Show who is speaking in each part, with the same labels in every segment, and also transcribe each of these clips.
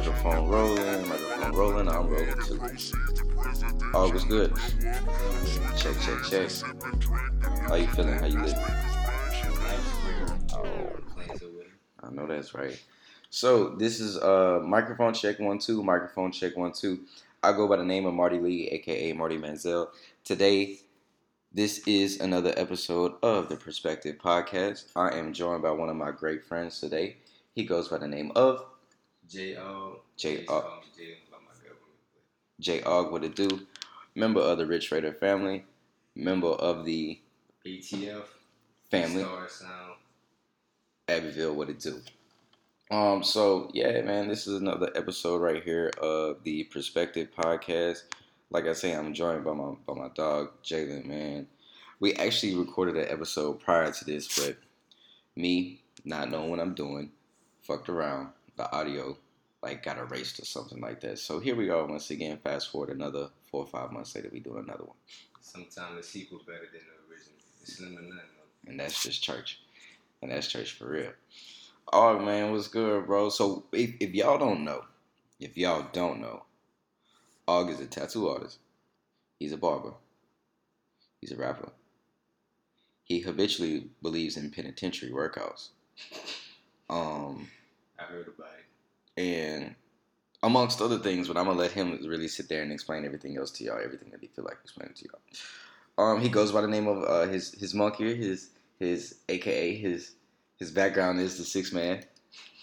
Speaker 1: Microphone rolling, microphone rolling, I'm rolling too. All was good. Check, check, check. How you feeling? How you living? Oh, I know that's right. So this is uh microphone check one two, microphone check one two. I go by the name of Mardy Lee, aka Marty Manzel. Today, this is another episode of the Perspective Podcast. I am joined by one of my great friends today. He goes by the name of
Speaker 2: J O
Speaker 1: J O J Aug. What it do? Member of the Rich Raider family. Member of the
Speaker 2: ATF
Speaker 1: family.
Speaker 2: Star Sound.
Speaker 1: Abbeville. What it do? Um. So yeah, man, this is another episode right here of the Perspective Podcast. Like I say, I'm joined by my by my dog Jalen. Man, we actually recorded an episode prior to this, but me not knowing what I'm doing, fucked around. The audio like got erased or something like that. So here we are once again. Fast forward another four or five months later, we do another one,
Speaker 2: Sometimes the sequel better than the original. It's slim or nothing.
Speaker 1: and that's just church, and that's church for real. Oh man, what's good, bro? So if, if y'all don't know, if y'all don't know, Aug is a tattoo artist. He's a barber. He's a rapper. He habitually believes in penitentiary workouts. Um,
Speaker 2: I heard about it.
Speaker 1: and amongst other things, but I'm gonna let him really sit there and explain everything else to y'all, everything that he feel like explaining to y'all. Um, he goes by the name of uh, his his monkey, his his AKA his his background is the six man.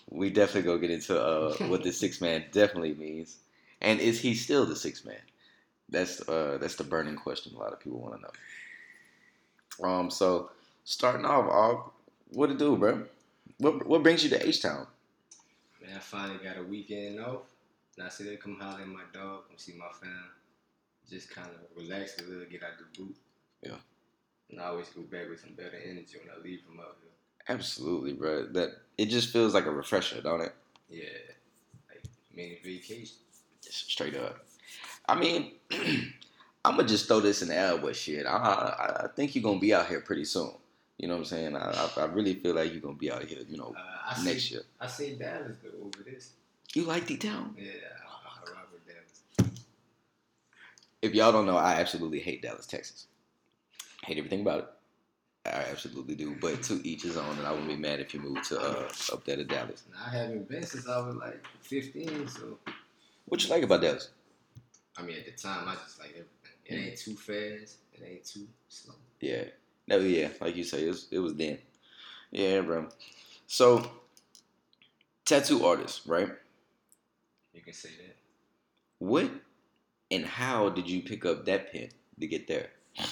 Speaker 1: We definitely go get into uh, what the six man definitely means, and is he still the six man? That's uh, that's the burning question a lot of people want to know. Um, so starting off, Aug, what it do, bro? What what brings you to H Town?
Speaker 2: Man, I finally got a weekend off. And I said, come holler at my dog, come see my fam. Just kind of relax a little, get out the boot.
Speaker 1: Yeah.
Speaker 2: And I always go back with some better energy when I leave from out here.
Speaker 1: Absolutely, bro. That it just feels like a refresher, don't it?
Speaker 2: Yeah. Like mini vacation.
Speaker 1: Just straight up. I mean, I'm gonna just throw this in the air with shit. I, I I think you're gonna be out here pretty soon. You know what I'm saying? I I, I really feel like you're gonna be out here. You know,
Speaker 2: Uh,
Speaker 1: next
Speaker 2: see,
Speaker 1: year.
Speaker 2: I see Dallas though over this.
Speaker 1: You like D Town?
Speaker 2: Yeah, I, I rock with Dallas.
Speaker 1: If y'all don't know, I absolutely hate Dallas, Texas. Hate everything about it. I absolutely do. But to each his own, and I wouldn't be mad if you moved to uh, up there to Dallas.
Speaker 2: I haven't been since I was like 15, so
Speaker 1: What you like about Dallas?
Speaker 2: I mean, at the time, I just like everything. It ain't too fast. It ain't too slow.
Speaker 1: Yeah. No, yeah, like you say, it was, it was then. Yeah, bro. So, tattoo artist, right?
Speaker 2: You can say that.
Speaker 1: What and how did you pick up that pen to get there?
Speaker 2: Uh,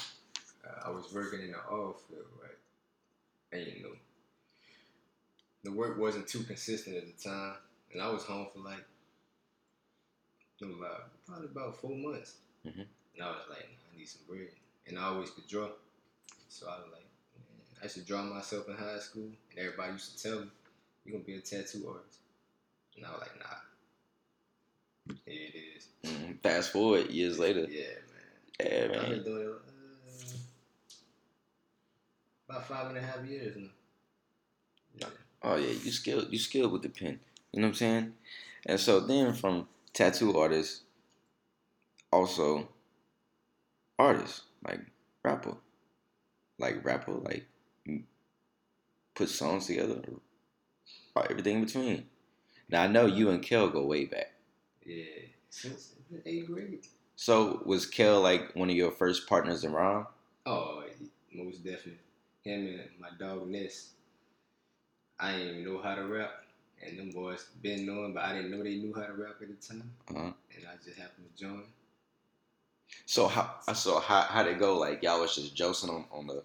Speaker 2: I was working in the oil field, right? And you know, the work wasn't too consistent at the time, and I was home for like, no lie, probably about four months.
Speaker 1: Mhm.
Speaker 2: And I was like, I need some bread, and I always could draw, so I was like, man, I should draw myself in high school, and everybody used to tell me, you're gonna be a tattoo artist, and I was like, nah. Here it is.
Speaker 1: Mhm. Fast forward years later.
Speaker 2: Yeah, man.
Speaker 1: Yeah,
Speaker 2: I've
Speaker 1: man.
Speaker 2: been doing it uh, about five and a half years now. Yeah.
Speaker 1: Oh yeah, you skilled. You skilled with the pen. You know what I'm saying? And so then from tattoo artist, also artist like rapper, like rapper, like put songs together, or everything in between. Now I know you and Kel go way back.
Speaker 2: Yeah. Since the eighth grade.
Speaker 1: So was Kel like one of your first partners in rhyme?
Speaker 2: Oh, most definitely. Him and my dog Ness. I didn't even know how to rap. And them boys been knowing, but I didn't know they knew how to rap at the time.
Speaker 1: Uh-huh.
Speaker 2: And I just happened to join.
Speaker 1: So how so how how'd it go? Like y'all was just josing on, on the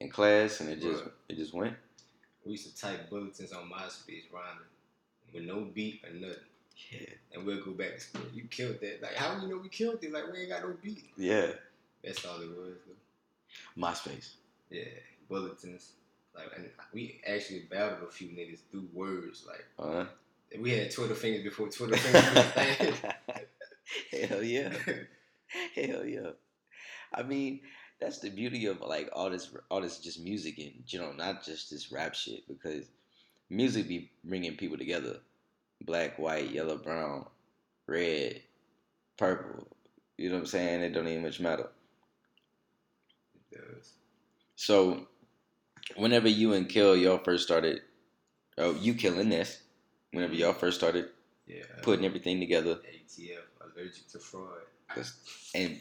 Speaker 1: in class and it just it just went?
Speaker 2: We used to type bulletins on MySpace rhyming with no beat or nothing.
Speaker 1: Yeah.
Speaker 2: And we'll go back to school. You killed that. Like, how do you know we killed it? Like, we ain't got no beat.
Speaker 1: Yeah.
Speaker 2: That's all it was, though.
Speaker 1: MySpace.
Speaker 2: Yeah, bulletins. Like, and we actually battled a few niggas through words. Like,
Speaker 1: Uh
Speaker 2: we had Twitter fingers before Twitter fingers was a thing.
Speaker 1: Hell yeah. Hell yeah. I mean, that's the beauty of like all this all this just music and you know, not just this rap shit because music be bringing people together. black, white, yellow, brown, red, purple. You know what I'm saying? It don't even much matter.
Speaker 2: It does.
Speaker 1: So, whenever you and Kel y'all first started, oh, you killing this. Whenever y'all first started
Speaker 2: Yeah.
Speaker 1: putting everything together,
Speaker 2: ATF, allergic to fraud.
Speaker 1: and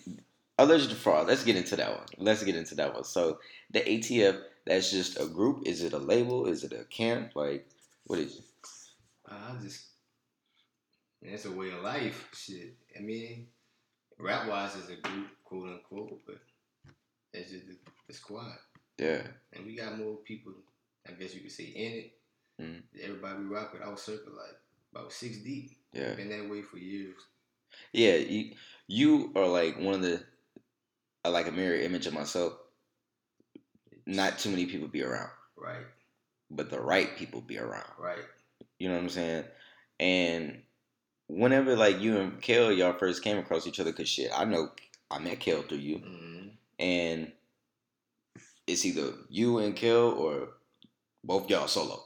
Speaker 1: allergic to fraud. Let's get into that one. Let's get into that one. So, the ATF, that's just a group. Is it a label? Is it a camp? Like, what is it?
Speaker 2: I just, it's a way of life. Shit. I mean, rap wise is a group, quote unquote, but it's just the, the squad.
Speaker 1: Yeah,
Speaker 2: And we got more people, I guess you could say, in it.
Speaker 1: Mhm.
Speaker 2: Everybody we rock with, our circle, like about six deep.
Speaker 1: yeah.
Speaker 2: Been that way for years.
Speaker 1: Yeah, you you are like one of the are like a mirror image of myself. Not too many people be around,
Speaker 2: Right,
Speaker 1: but the right people be around.
Speaker 2: right.
Speaker 1: You know what I'm saying? And whenever like you and Kel y'all first came across each other, cause shit, I know I met Kel through you,
Speaker 2: hmm
Speaker 1: and it's either you and Kel or both y'all solo.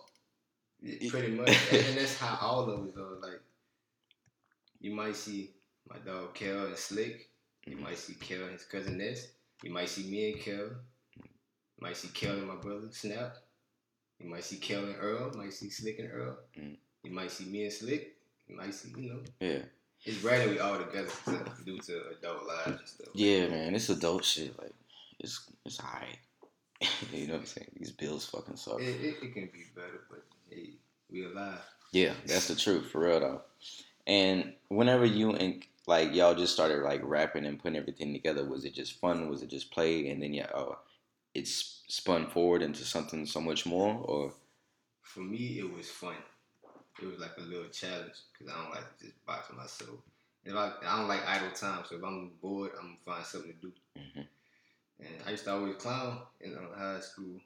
Speaker 2: Pretty much. and, that's how all of us are. Like, you might see my dog Kel and Slick. You might see Kel and his cousin Ness. You might see me and Kel. You might see Kel and my brother Snap. You might see Kel and Earl. You might see Slick and Earl.
Speaker 1: Mhm.
Speaker 2: You might see me and Slick. You might see, you know.
Speaker 1: Yeah,
Speaker 2: It's rare that we all together to, due to adult lives and stuff.
Speaker 1: yeah, man, it's adult shit. Like it's it's alright. you know what I'm saying? These bills fucking suck.
Speaker 2: It, it, it can be better, but hey, we alive.
Speaker 1: Yeah, that's the truth for real though. And whenever you and like y'all just started like rapping and putting everything together, was it just fun? Was it just play? And then yeah, uh, it's spun forward into something so much more, or
Speaker 2: For me, it was fun. It was like a little challenge because I don't like to just box myself. If I, I don't like idle time, so if I'm bored, I'm gonna find something to do.
Speaker 1: Mhm.
Speaker 2: And I used to always clown in uh, high school.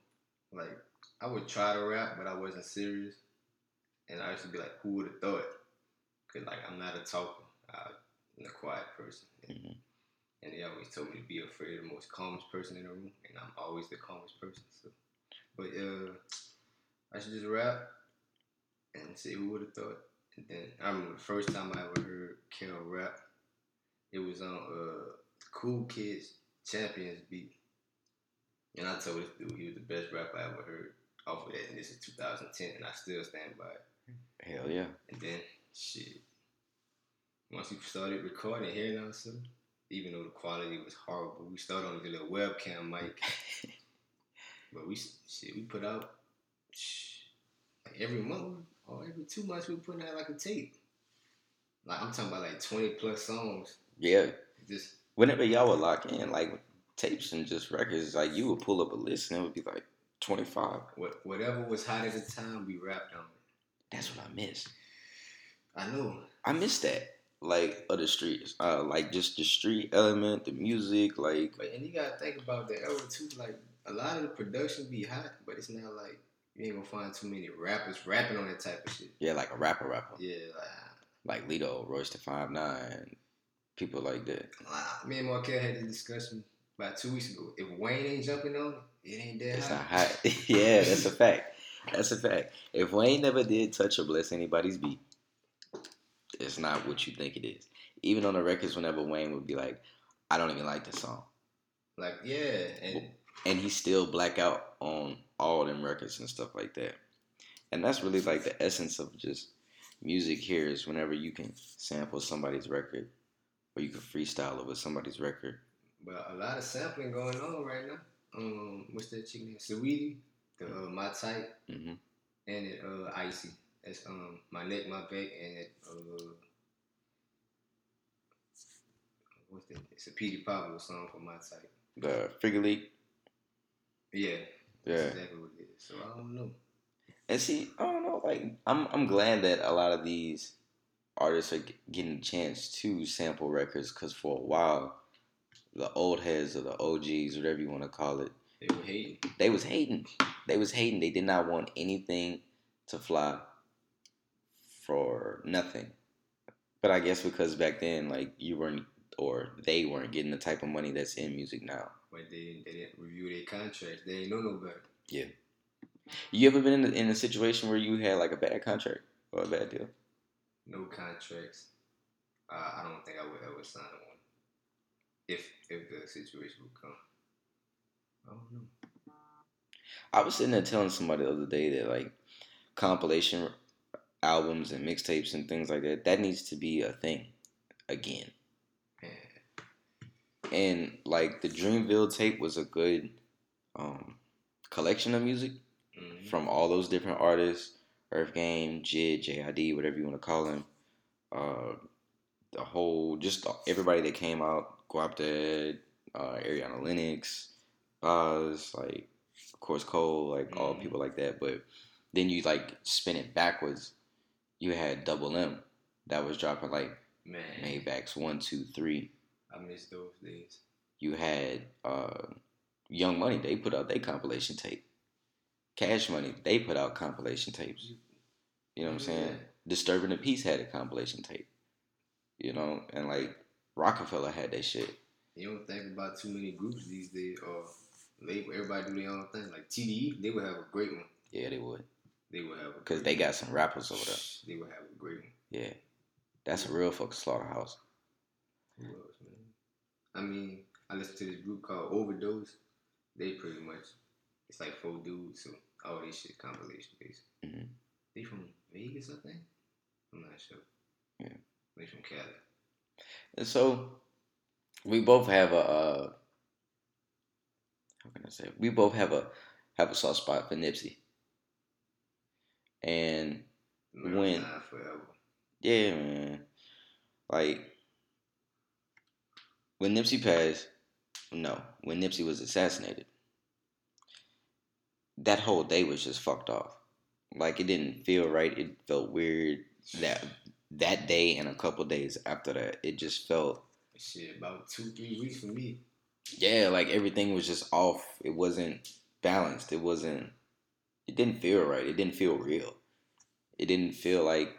Speaker 2: Like I would try to rap, but I wasn't serious. And I used to be like, "Who would have thought?" Cause like I'm not a talker. I'm a quiet person.
Speaker 1: Mhm.
Speaker 2: And they always told me to be afraid of the most calmest person in the room, and I'm always the calmest person. So, but uh, I should just rap and see who would have thought. And then I remember the first time I ever heard Kel rap, it was on uh Cool Kids Champions beat. And I told this dude he was the best rapper I ever heard off of that. And this is 2010, and I still stand by it.
Speaker 1: hell yeah,
Speaker 2: And then, shit, once we started recording, hearing ourselves, even though the quality was horrible, we started on the little webcam mic. but we, shit, we put out, like every month or every two months, we put out like a tape. Like, I'm talking about like 20 plus songs.
Speaker 1: yeah.
Speaker 2: Just,
Speaker 1: Whenever y'all would lock in like tapes and just records, like you would pull up a list and it would be like twenty five.
Speaker 2: what, whatever was hot at the time, we rapped on it.
Speaker 1: That's what I miss.
Speaker 2: I know.
Speaker 1: I miss that. Like of the streets, uh, like just the street element, the music, like
Speaker 2: But, and you gotta think about the era too. Like, a lot of the production be hot, but it's not like, you ain't gonna find too many rappers rapping on that type of shit.
Speaker 1: yeah, like a rapper, rapper.
Speaker 2: Yeah, like,
Speaker 1: like Lito, Royce da Five Nine, people like that.
Speaker 2: Me and Markel had this discussion about two weeks ago. If Wayne ain't jumping on it, it ain't that
Speaker 1: It's
Speaker 2: hot.
Speaker 1: not hot. yeah, that's a fact. That's a fact. If Wayne never did touch or bless anybody's beat, it's not what you think it is. Even on the records, whenever Wayne would be like, "I don't even like this song,"
Speaker 2: Like, yeah, and
Speaker 1: and he still black out on all them records and stuff like that. And that's really like the essence of just music here is whenever you can sample somebody's record or you can freestyle over somebody's record.
Speaker 2: but a lot of sampling going on right now. Um, what's that chick name? Saweetie, the uh, my type,
Speaker 1: hmm
Speaker 2: and it uh icy. That's um my neck, my back, and uh what's? It's a Petey Pablo song for my type.
Speaker 1: The Freek-a-Leek.
Speaker 2: Yeah,
Speaker 1: Yeah.
Speaker 2: exactly what it is. So I don't know.
Speaker 1: And see, I don't know. Like, I'm I'm glad that a lot of these artists are g- getting a chance to sample records because for a while, the old heads or the OGs, whatever you want to call it,
Speaker 2: They were hating.
Speaker 1: they was hating. They was hating. They did not want anything to fly for nothing. But I guess because back then, like you weren't or they weren't getting the type of money that's in music now.
Speaker 2: But they, they didn't review their contracts. They ain't know no better. Yeah.
Speaker 1: You ever been in a, in a situation where you had like a bad contract or a bad deal?
Speaker 2: no contracts. Uh, I don't think I would ever sign one if if the situation would come. I don't know.
Speaker 1: I was sitting there telling somebody the other day that like compilation albums and mixtapes and things like that that needs to be a thing again. And like the Dreamville tape was a good um, collection of music
Speaker 2: mhm.
Speaker 1: from all those different artists, EarthGang, JID, JID, whatever you want to call them. Uh, the whole, just everybody that came out, Guap Dad, uh, Ariana Lennox, Oz, like, of course, Cole, like all
Speaker 2: Mhm.
Speaker 1: people like that. But then you like spin it backwards. You had Double M that was dropping like
Speaker 2: man,
Speaker 1: Maybach's one, two, three.
Speaker 2: I miss those days.
Speaker 1: You had uh, Young Money, they put out their compilation tape. Cash Money, they put out compilation tapes. You know what I'm saying?
Speaker 2: Yeah.
Speaker 1: Disturbing the Peace had a compilation tape. You know, and like Rockefeller had that shit.
Speaker 2: You don't think about too many groups these days, or label. Everybody do their own thing. Like TDE, they would have a great one.
Speaker 1: Yeah, they would.
Speaker 2: They would have a
Speaker 1: Because they got some rappers over there.
Speaker 2: They would have a great one.
Speaker 1: Yeah. That's a real fucking slaughterhouse.
Speaker 2: Who else, man? I mean, I listen to this group called Overdose. They pretty much, it's like four dudes, so all this shit compilation based.
Speaker 1: Mhm.
Speaker 2: They from Vegas, I think. I'm not sure.
Speaker 1: Yeah.
Speaker 2: They from Cali.
Speaker 1: And so we both have a uh, how can I say? We both have a have a soft spot for Nipsey. And When?
Speaker 2: Forever.
Speaker 1: Yeah, man. Like when Nipsey passed, no, when Nipsey was assassinated, that whole day was just fucked off. Like it didn't feel right. It felt weird. That that day and a couple days after that, it just felt
Speaker 2: Shit, about two, three weeks for me.
Speaker 1: yeah, like everything was just off. It wasn't balanced. It wasn't. It didn't feel right. It didn't feel real. It didn't feel like.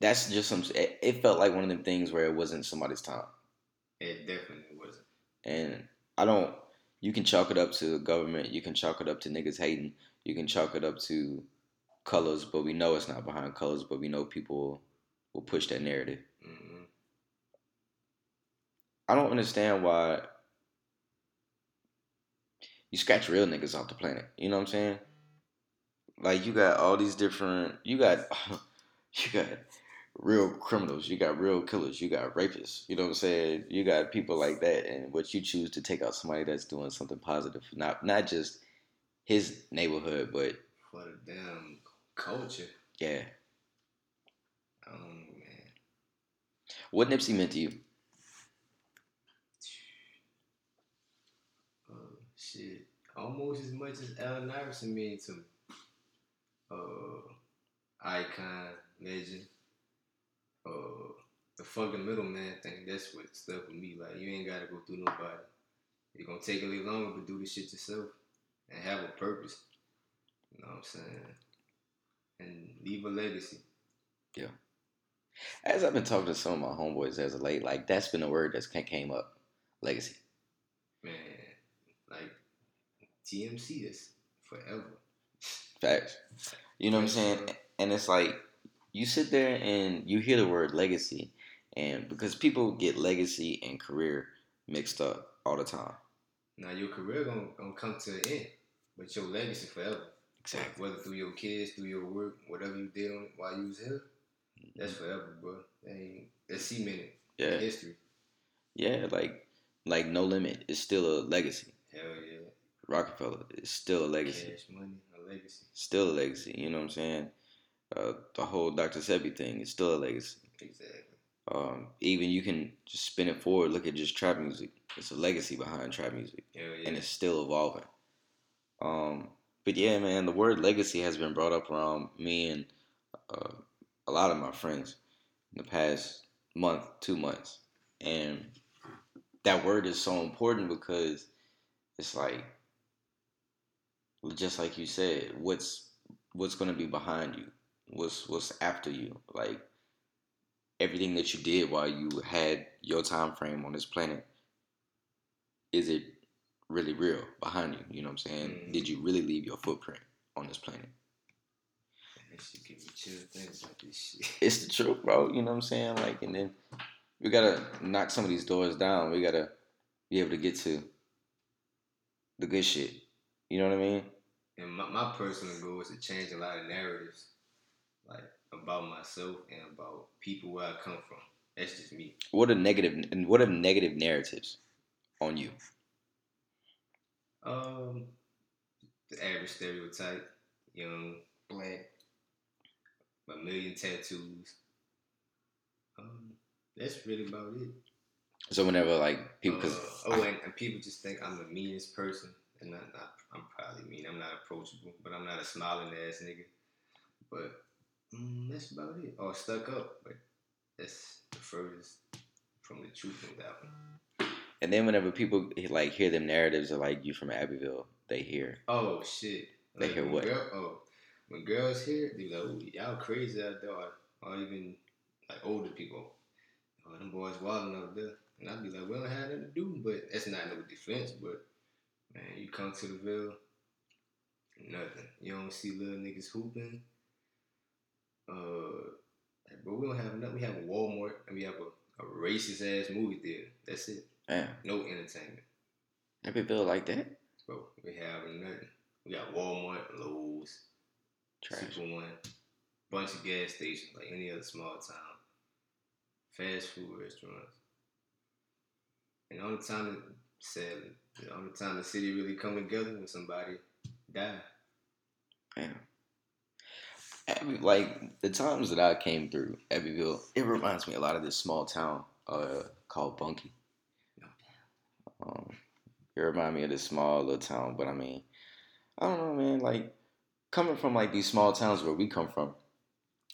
Speaker 1: That's just some. It, it felt like one of them things where it wasn't somebody's time,
Speaker 2: It definitely wasn't.
Speaker 1: and I don't. You can chalk it up to the government. You can chalk it up to niggas hating. You can chalk it up to colors, but we know it's not behind colors. But we know people will push that narrative.
Speaker 2: hmm
Speaker 1: I don't understand why you scratch real niggas off the planet. You know what I'm saying? Like you got all these different. You got you got real criminals. You got real killers. You got rapists. You know what I'm saying? You got people like that, and what you choose to take out somebody that's doing something positive, not not just his neighborhood, but
Speaker 2: For the damn culture.
Speaker 1: yeah.
Speaker 2: Oh, man.
Speaker 1: What Nipsey meant to you?
Speaker 2: Uh, shit. Almost as much as Allen Iverson mean to me. Uh, icon, legend. Uh, the fucking middleman thing, that's what stuck with me. Like, you ain't gotta go through nobody. You're gonna take a little longer to do the shit yourself and have a purpose. You know what I'm saying? And leave a legacy. Yeah.
Speaker 1: As I've been talking to some of my homeboys as of late, like that's been a word that's came up, legacy.
Speaker 2: Man, TMC is forever.
Speaker 1: Facts. You know what I'm saying? And it's like you sit there and you hear the word legacy, and because people get legacy and career mixed up all the time.
Speaker 2: Now your career gonna, gonna come to an end, but your legacy forever.
Speaker 1: Exactly.
Speaker 2: Whether through your kids, through your work, whatever you did on it while you was here, that's mm-hmm. forever, bro. That ain't that's cemented in
Speaker 1: Yeah.
Speaker 2: history.
Speaker 1: Yeah. Like like no limit It's still a legacy.
Speaker 2: Hell yeah.
Speaker 1: Rockefeller is still a legacy.
Speaker 2: Cash money, a legacy.
Speaker 1: Still a legacy. You know what I'm saying? Uh, the whole Dr. Sebi thing is still a legacy.
Speaker 2: Exactly.
Speaker 1: Um, even you can just spin it forward. Look at just trap music. It's a legacy behind trap music.
Speaker 2: Yeah.
Speaker 1: and it's still evolving. Um, but yeah, man, the word legacy has been brought up around me and uh, a lot of my friends in the past month, two months, and that word is so important because it's like, just like you said, what's what's going to be behind you, what's what's after you, like everything that you did while you had your time frame on this planet. Is it really real behind you. You know what I'm saying?
Speaker 2: Mhm.
Speaker 1: Did you really leave your footprint on this planet?
Speaker 2: Give me chill things about this shit.
Speaker 1: It's the truth, bro. You know what I'm saying? Like, and then we gotta knock some of these doors down. We gotta be able to get to the good shit. You know what I mean?
Speaker 2: And my, my personal goal is to change a lot of narratives, like about myself and about people where I come from. That's just me.
Speaker 1: What are negative and what are negative narratives on you?
Speaker 2: Um, the average stereotype, young, black, a million tattoos. Um, that's really about it.
Speaker 1: So whenever like people, cause
Speaker 2: Uh, oh, and, and people just think I'm the meanest person, and I'm not. I'm probably mean. I'm not approachable, but I'm not a smiling ass nigga. But mm, that's about it. Or stuck up, but that's the furthest from the truth in that one.
Speaker 1: and then whenever people like hear them narratives of like you from Abbeville, they hear
Speaker 2: Oh shit!
Speaker 1: They hear what?
Speaker 2: Girl, oh, when girls hear, they be like, "Oh, y'all crazy out there," or, or even like older people. Oh, them boys wilding out there, and I'd be like, "We don't have nothing to do," but that's not no defense. But man, you come to the Ville, nothing. You don't see little niggas hooping. Uh, bro, we don't have nothing. We have a Walmart and we have a, a racist ass movie theater. That's it.
Speaker 1: damn
Speaker 2: No entertainment.
Speaker 1: Abbeville like that.
Speaker 2: Bro, we have nothing. We got Walmart, Lowe's,
Speaker 1: Trash.
Speaker 2: Super One, bunch of gas stations like any other small town, fast food restaurants. And the only time sadly, the only time the city really come together when somebody die.
Speaker 1: Damn. Abby, like the times that I came through Abbeville, it reminds me a lot of this small town uh, called Bunkie. Um, it reminds me of this small little town, but I mean, I don't know, man. Like coming from like these small towns where we come from,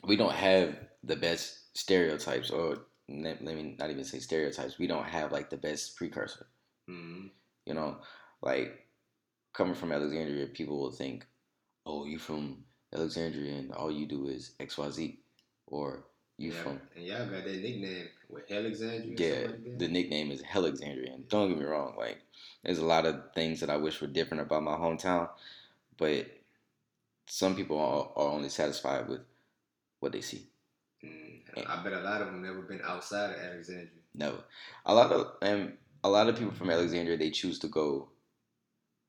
Speaker 1: we don't have the best stereotypes, or let let me not even say stereotypes. We don't have like the best precursor.
Speaker 2: hmm
Speaker 1: You know, like coming from Alexandria, people will think, "Oh, you from Alexandria, and all you do is X, Y, Z," or "You
Speaker 2: yeah,
Speaker 1: from
Speaker 2: and y'all got that nickname with Alexandria.
Speaker 1: yeah."
Speaker 2: Like?
Speaker 1: The nickname is Alexandria, and don't get me wrong, like there's a lot of things that I wish were different about my hometown, but some people are, are only satisfied with what they see.
Speaker 2: Mm, I bet a lot of them never been outside of Alexandria.
Speaker 1: No, a lot of and a lot of people from Alexandria they choose to go.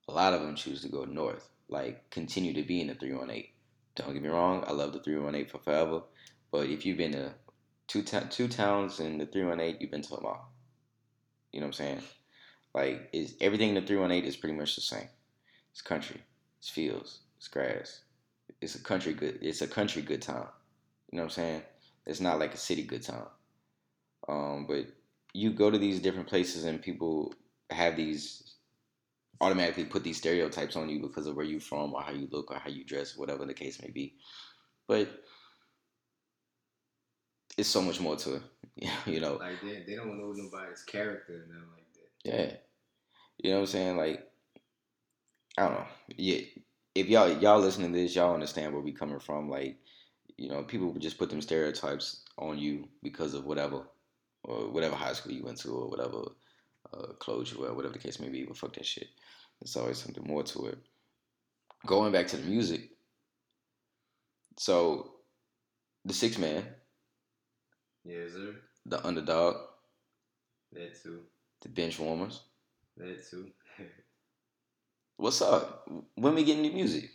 Speaker 1: A lot of them choose to go north, like continue to be in the three one eight. Don't get me wrong, I love the three one eight for forever, but if you've been to two ta- two towns in the three one eight, you've been to them all. You know what I'm saying? Like is everything in the three one eight is pretty much the same. It's country, it's fields, it's grass. It's a country good. It's a country good town. You know what I'm saying? It's not like a city good town. Um, but you go to these different places and people have these automatically put these stereotypes on you because of where you're from or how you look or how you dress, whatever the case may be. But it's so much more to it. You know,
Speaker 2: Like they, they don't know nobody's character and nothing like that.
Speaker 1: yeah. You know what I'm saying? Like, I don't know. Yeah. If y'all y'all listening to this, y'all understand where we coming from. Like, you know, people would just put them stereotypes on you because of whatever, or whatever high school you went to, or whatever uh, clothes you wear, whatever the case may be. But fuck that shit. There's always something more to it. Going back to the music. So, the six man,
Speaker 2: Yes, sir.
Speaker 1: the underdog,
Speaker 2: That too.
Speaker 1: the bench warmers.
Speaker 2: That too.
Speaker 1: What's up? When we getting new music?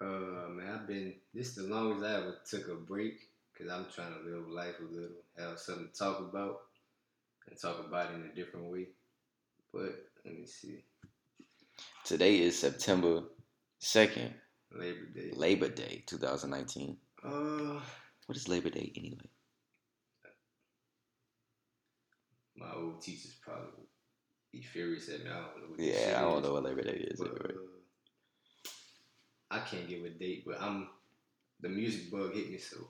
Speaker 2: uh, man, I've been. This is the longest I ever took a break because I'm trying to live life a little, have something to talk about, and talk about it in a different way. But let me see.
Speaker 1: Today is September 2nd,
Speaker 2: Labor Day.
Speaker 1: Labor Day 2019.
Speaker 2: Uh,
Speaker 1: What is Labor Day anyway?
Speaker 2: my old teachers probably be furious at me. I don't know. What
Speaker 1: Yeah, I don't know what Labor Day is.
Speaker 2: But,
Speaker 1: anyway.
Speaker 2: uh, I can't give a date, but I'm the music bug hit me so.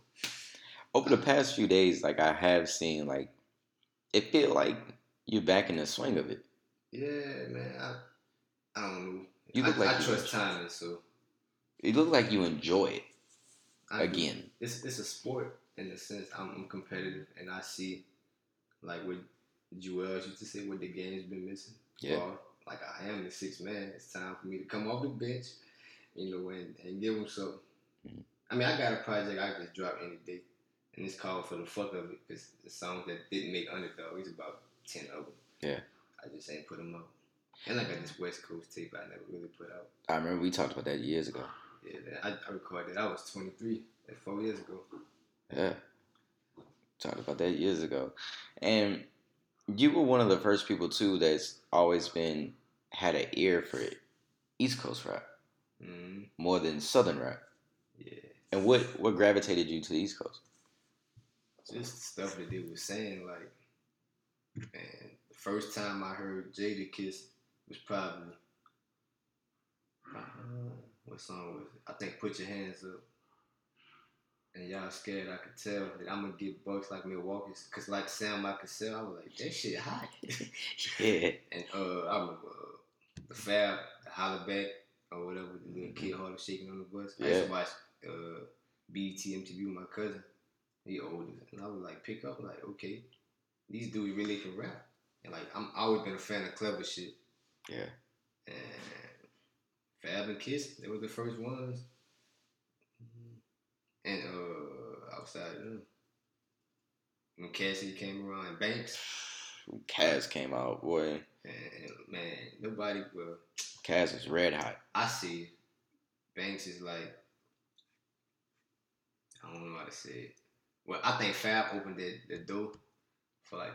Speaker 1: Over the past few days, like I have seen, like it feel like you're back in the swing of it.
Speaker 2: Yeah, man. I I don't know.
Speaker 1: You look
Speaker 2: I,
Speaker 1: like
Speaker 2: I
Speaker 1: you
Speaker 2: trust timing, so
Speaker 1: You look like you enjoy it
Speaker 2: I do.
Speaker 1: again.
Speaker 2: It's it's a sport in the sense I'm, I'm competitive, and I see like what Joel used to say, what the game's been missing.
Speaker 1: Yeah.
Speaker 2: Or, like I am the sixth man. It's time for me to come off the bench, you know, and, and give them something.
Speaker 1: Mhm.
Speaker 2: I mean, I got a project I can just drop any day, and it's called for the fuck of it because the songs that didn't make underdog. It's about ten of them.
Speaker 1: Yeah.
Speaker 2: I just ain't put them out. And I got this West Coast tape I never really put out.
Speaker 1: I remember we talked about that years ago.
Speaker 2: Yeah, I, I recorded. I was 23, like four years ago.
Speaker 1: Yeah. Talked about that years ago. And you were one of the first people too that's always been had an ear for it. East Coast rap
Speaker 2: hmm
Speaker 1: more than Southern rap.
Speaker 2: Yeah,
Speaker 1: And what what gravitated you to the East Coast?
Speaker 2: Just stuff that they was saying. Like, man, the first time I heard Jadakiss was probably uh, what song was it? I think "Put Your Hands Up." And y'all scared I could tell that I'm gonna get bucks like Milwaukee's, cause like Sam I could sell. I was like, that shit hot.
Speaker 1: Yeah.
Speaker 2: And uh, I remember uh, the Fab, the Holla Back, or whatever, the little kid Harlem shaking on the bus. I used to watch uh, BET MTV with my cousin. He older, and I was like, pick up, like, okay, these dudes really can rap. And like, I'm always been a fan of clever shit.
Speaker 1: Yeah.
Speaker 2: And Fab and Kiss, they were the first ones. And uh, outside of them, when Cassidy came around, and Banks,
Speaker 1: Kaz came out, boy.
Speaker 2: and man, nobody well.
Speaker 1: Kaz is red hot.
Speaker 2: I see Banks is like I don't know how to say it. Well, I think Fab opened the, the door for like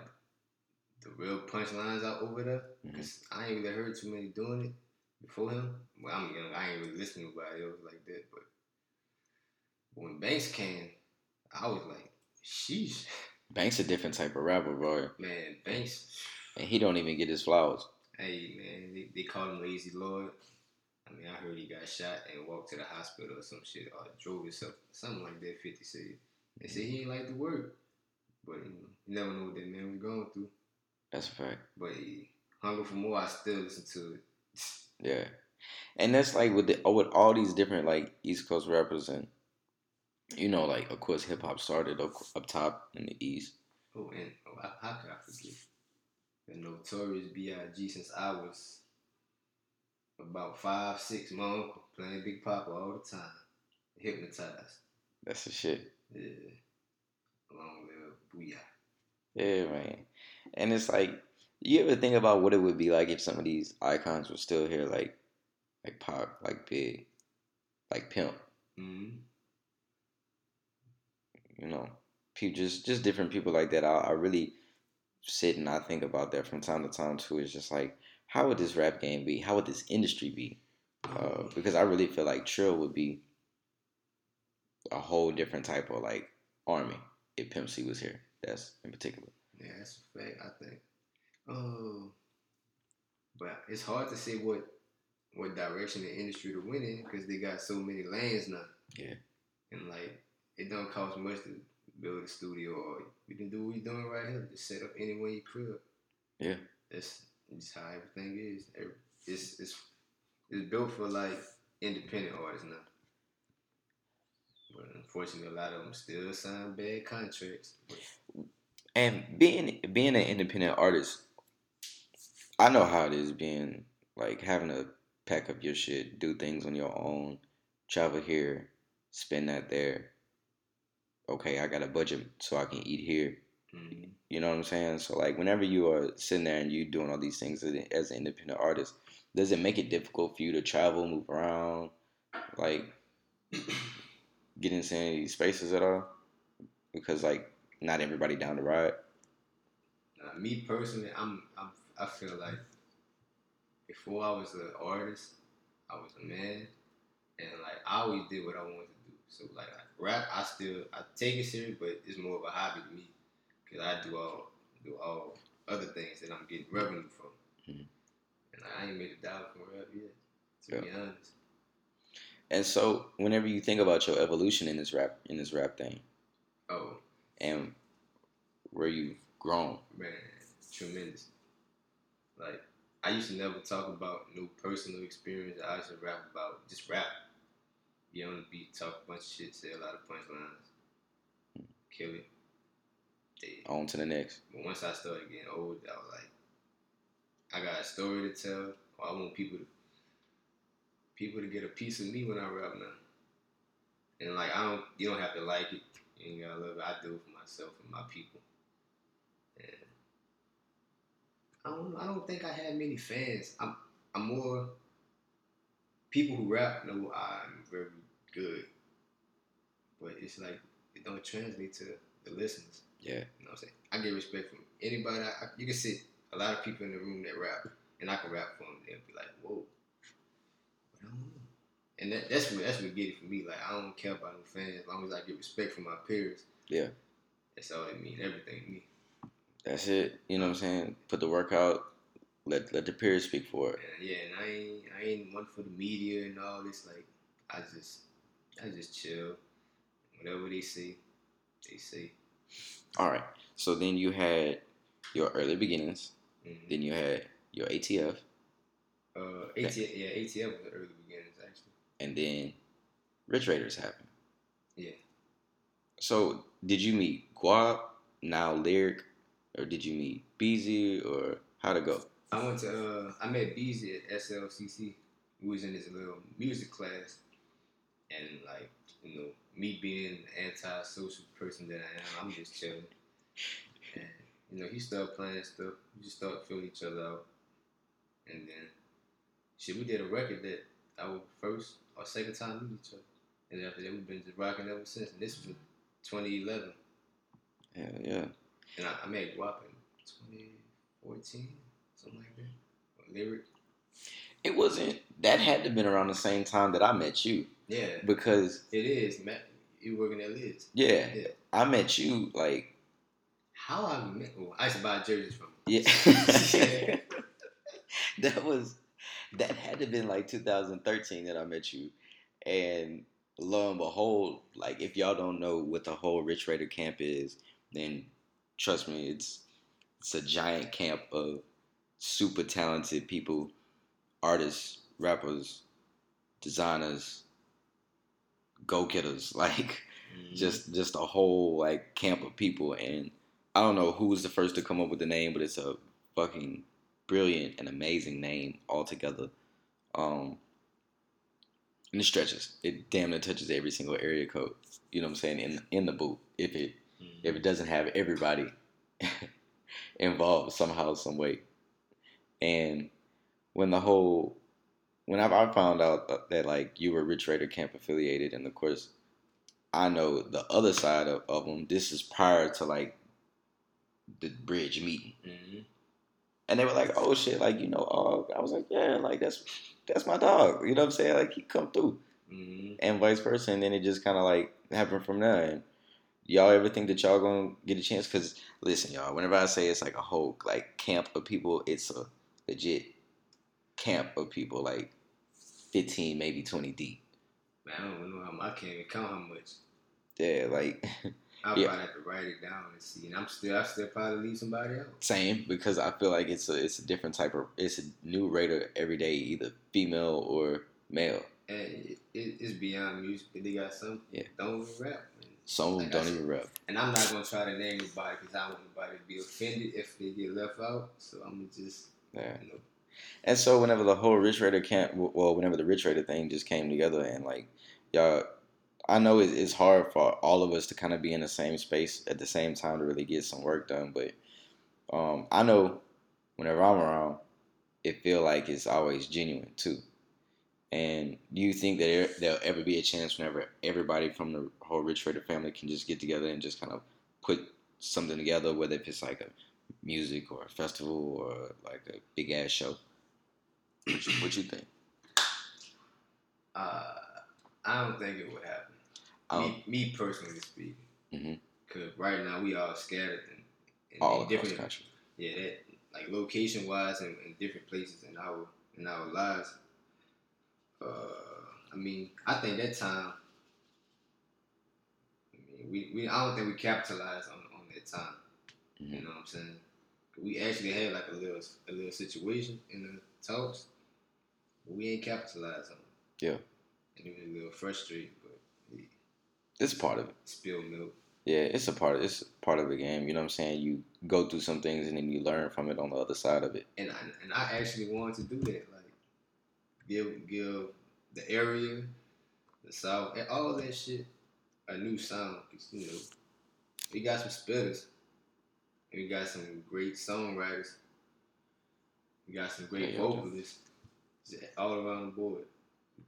Speaker 2: the real punchlines out over there.
Speaker 1: Mm-hmm.
Speaker 2: Cause I ain't really heard too many doing it before him. Well, I'm young. I ain't really listening to nobody else like that. But when Banks came, I was like, sheesh,
Speaker 1: Banks a different type of rapper, bro.
Speaker 2: man, Banks.
Speaker 1: And he don't even get his flowers.
Speaker 2: Hey man, they, they call him Lazy Lord. I mean, I heard he got shot and walked to the hospital or some shit, or drove himself, something like that. Fifty said. They said he ain't like the work, but you, know, you never know what that man was going through.
Speaker 1: That's a fact.
Speaker 2: But he, Hunger for More, I still listen to it.
Speaker 1: Yeah. And that's like with the with all these different like East Coast rappers and you know, like of course hip hop started up, up top in the East.
Speaker 2: Oh, and oh, how, how could I forget? The Notorious B.I.G. since I was about five, six, my uncle playing Big Poppa all the time, hypnotized.
Speaker 1: That's the shit.
Speaker 2: Yeah, long live Booyah.
Speaker 1: Yeah, man. And it's like you ever think about what it would be like if some of these icons were still here, like like Pop, like Big, like Pimp,
Speaker 2: Mm-hmm.
Speaker 1: you know, people just just different people like that. I, I really sit and I think about that from time to time too. It's just like, how would this rap game be? How would this industry be? Uh, because I really feel like Trill would be a whole different type of like army if Pimp C was here. That's in particular.
Speaker 2: Yeah, that's a fact. I think. Oh, but it's hard to say what what direction the industry to win in because they got so many lanes now.
Speaker 1: Yeah.
Speaker 2: And like, it don't cost much to build a studio, or you can do what you're doing right here. Just set up anywhere you crib.
Speaker 1: Yeah.
Speaker 2: That's just how everything is. It's it's it's built for like independent artists now. But unfortunately, a lot of them still sign bad contracts.
Speaker 1: And being being an independent artist, I know how it is being like having to pack up your shit, do things on your own, travel here, spend that there. Okay, I got a budget so I can eat here.
Speaker 2: Mhm.
Speaker 1: You know what I'm saying? So like whenever you are sitting there and you doing all these things as an independent artist, does it make it difficult for you to travel, move around, like get into any spaces at all? Because like not everybody down the ride.
Speaker 2: Me personally, I'm, I'm I feel like before I was an artist, I was a man, and like I always did what I wanted to do. So like rap, I still I take it serious, but it's more of a hobby to me because I do all do all other things that I'm getting revenue from,
Speaker 1: Mhm.
Speaker 2: and I ain't made a dollar from rap yet. To be honest,
Speaker 1: And so whenever you think about your evolution in this rap in this rap thing
Speaker 2: oh
Speaker 1: and where you've grown,
Speaker 2: man, tremendous. Like I used to never talk about no personal experience. I used to rap about just rap. Be on the beat, talk a bunch of shit, say a lot of punchlines, kill it. Dead.
Speaker 1: on to the next.
Speaker 2: But once I started getting old, I was like, I got a story to tell. Or I want people to people to get a piece of me when I rap now. And like I don't, you don't have to like it. You ain't gotta love it. I do it for myself and my people. And I don't, I don't think I have many fans. I'm, I'm more people who rap know I'm very good, but it's like it don't translate to the listeners.
Speaker 1: Yeah.
Speaker 2: You know what I'm saying? I get respect from anybody. I, you can sit a lot of people in the room that rap, and I can rap for them. They'll be like, "Whoa," but I don't know. And that, that's what that's what get it for me. Like I don't care about no fans as long as I get respect from my peers.
Speaker 1: Yeah.
Speaker 2: That's all it means. Everything to me.
Speaker 1: That's it. You know what I'm saying? Put the work out. Let let the peers speak for it.
Speaker 2: And yeah, and I ain't I ain't one for the media and all this. Like I just I just chill. Whatever they say, they say.
Speaker 1: All right. So then you had your early beginnings.
Speaker 2: Mhm.
Speaker 1: Then you had your ATF,
Speaker 2: Uh, ATF, yeah, ATF was the early beginnings.
Speaker 1: And then Rich Raiders happened.
Speaker 2: Yeah.
Speaker 1: So did you meet Guap, now Lyric, or did you meet Beezy, or how'd it go?
Speaker 2: I went to uh, I met Beezy at SLCC. We was in this little music class, and like you know, me being the anti-social person that I am, I'm just chilling. And you know, he started playing stuff. We just started feeling each other out, and then shit, we did a record that our first or second time other, and after that we've been just rocking ever since. And this was in 2011,
Speaker 1: Yeah, yeah.
Speaker 2: and I, I met Guap in 2014, something like that. Lyric.
Speaker 1: It wasn't. That had to have been around the same time that I met you,
Speaker 2: Yeah,
Speaker 1: because
Speaker 2: it is. Matt, you working at Liz.
Speaker 1: yeah,
Speaker 2: Yeah.
Speaker 1: I met you like
Speaker 2: How I met? Oh, I used to buy jerseys from.
Speaker 1: yeah. that was that had to have been like 2013 that I met you, and lo and behold, like if y'all don't know what the whole Rich Raider camp is, then trust me, it's it's a giant camp of super talented people, artists, rappers, designers, go getters, like just mm-hmm. just a whole like camp of people and I don't know who was the first to come up with the name, but it's a fucking brilliant and amazing name altogether. Um and it stretches. It damn near touches every single area code. You know what I'm saying? In in the boot. If it
Speaker 2: Mhm.
Speaker 1: if it doesn't have everybody involved somehow, some way. And when the whole, when I, I found out that, like you were Rich Raider Camp affiliated, and of course, I know the other side of, of them. This is prior to like the bridge meeting,
Speaker 2: Mhm.
Speaker 1: And they were like, "Oh shit!" Like you know, oh, I was like, "Yeah, like that's that's my dog." You know what I'm saying? Like he come through,
Speaker 2: Mhm.
Speaker 1: and vice versa, and then it just kind of like happened from there. And y'all ever think that y'all gonna get a chance? Because listen, y'all, whenever I say it's like a whole like camp of people, it's a legit camp of people, like fifteen, maybe twenty deep.
Speaker 2: Man, I don't know how much, I can't even count how much.
Speaker 1: Yeah, like
Speaker 2: I'll
Speaker 1: Yeah.
Speaker 2: probably have to write it down and see. And I'm still, I still probably leave somebody out.
Speaker 1: same because I feel like it's a it's a different type of it's a new raider every day, either female or male.
Speaker 2: And it, it, it's beyond music. They got some
Speaker 1: Yeah.
Speaker 2: don't even rap. And,
Speaker 1: Some of them
Speaker 2: Like
Speaker 1: don't even rap.
Speaker 2: and I'm not gonna try to name anybody because I don't want anybody to be offended if they get left out. So I'm gonna just,
Speaker 1: Yeah.
Speaker 2: you know,
Speaker 1: And so whenever the whole Rich Raider camp, well, whenever the Rich Raider thing just came together, and like y'all, I know it's hard for all of us to kind of be in the same space at the same time to really get some work done. But um, I know whenever I'm around, it feel like it's always genuine too. And do you think that there, there'll ever be a chance whenever everybody from the whole Rich Raider family can just get together and just kind of put something together, whether if it's like a music or a festival or like a big ass show? What you think?
Speaker 2: uh, I don't think it would happen.
Speaker 1: Um,
Speaker 2: me, me personally speaking, because right now we all scattered in, in,
Speaker 1: all across
Speaker 2: different,
Speaker 1: country.
Speaker 2: yeah, that like location wise and in different places in our in our lives. Uh, I mean, I think that time. I mean, we, we I don't think we capitalized on, on that time. You
Speaker 1: Mhm.
Speaker 2: know what I'm saying? We actually had like a little a little situation in the talks, but we ain't capitalized on it.
Speaker 1: Yeah.
Speaker 2: And it was a little frustrating,
Speaker 1: It's part of it.
Speaker 2: spilled milk.
Speaker 1: Yeah, it's a part. It's part of the game. You know what I'm saying? You go through some things and then you learn from it on the other side of it.
Speaker 2: and I, and I actually wanted to do that, like give give the area, the South, and all that shit, a new sound. 'cause, you know, we got some spitters, and we got some great songwriters. We got some great
Speaker 1: yeah,
Speaker 2: vocalists all around the board.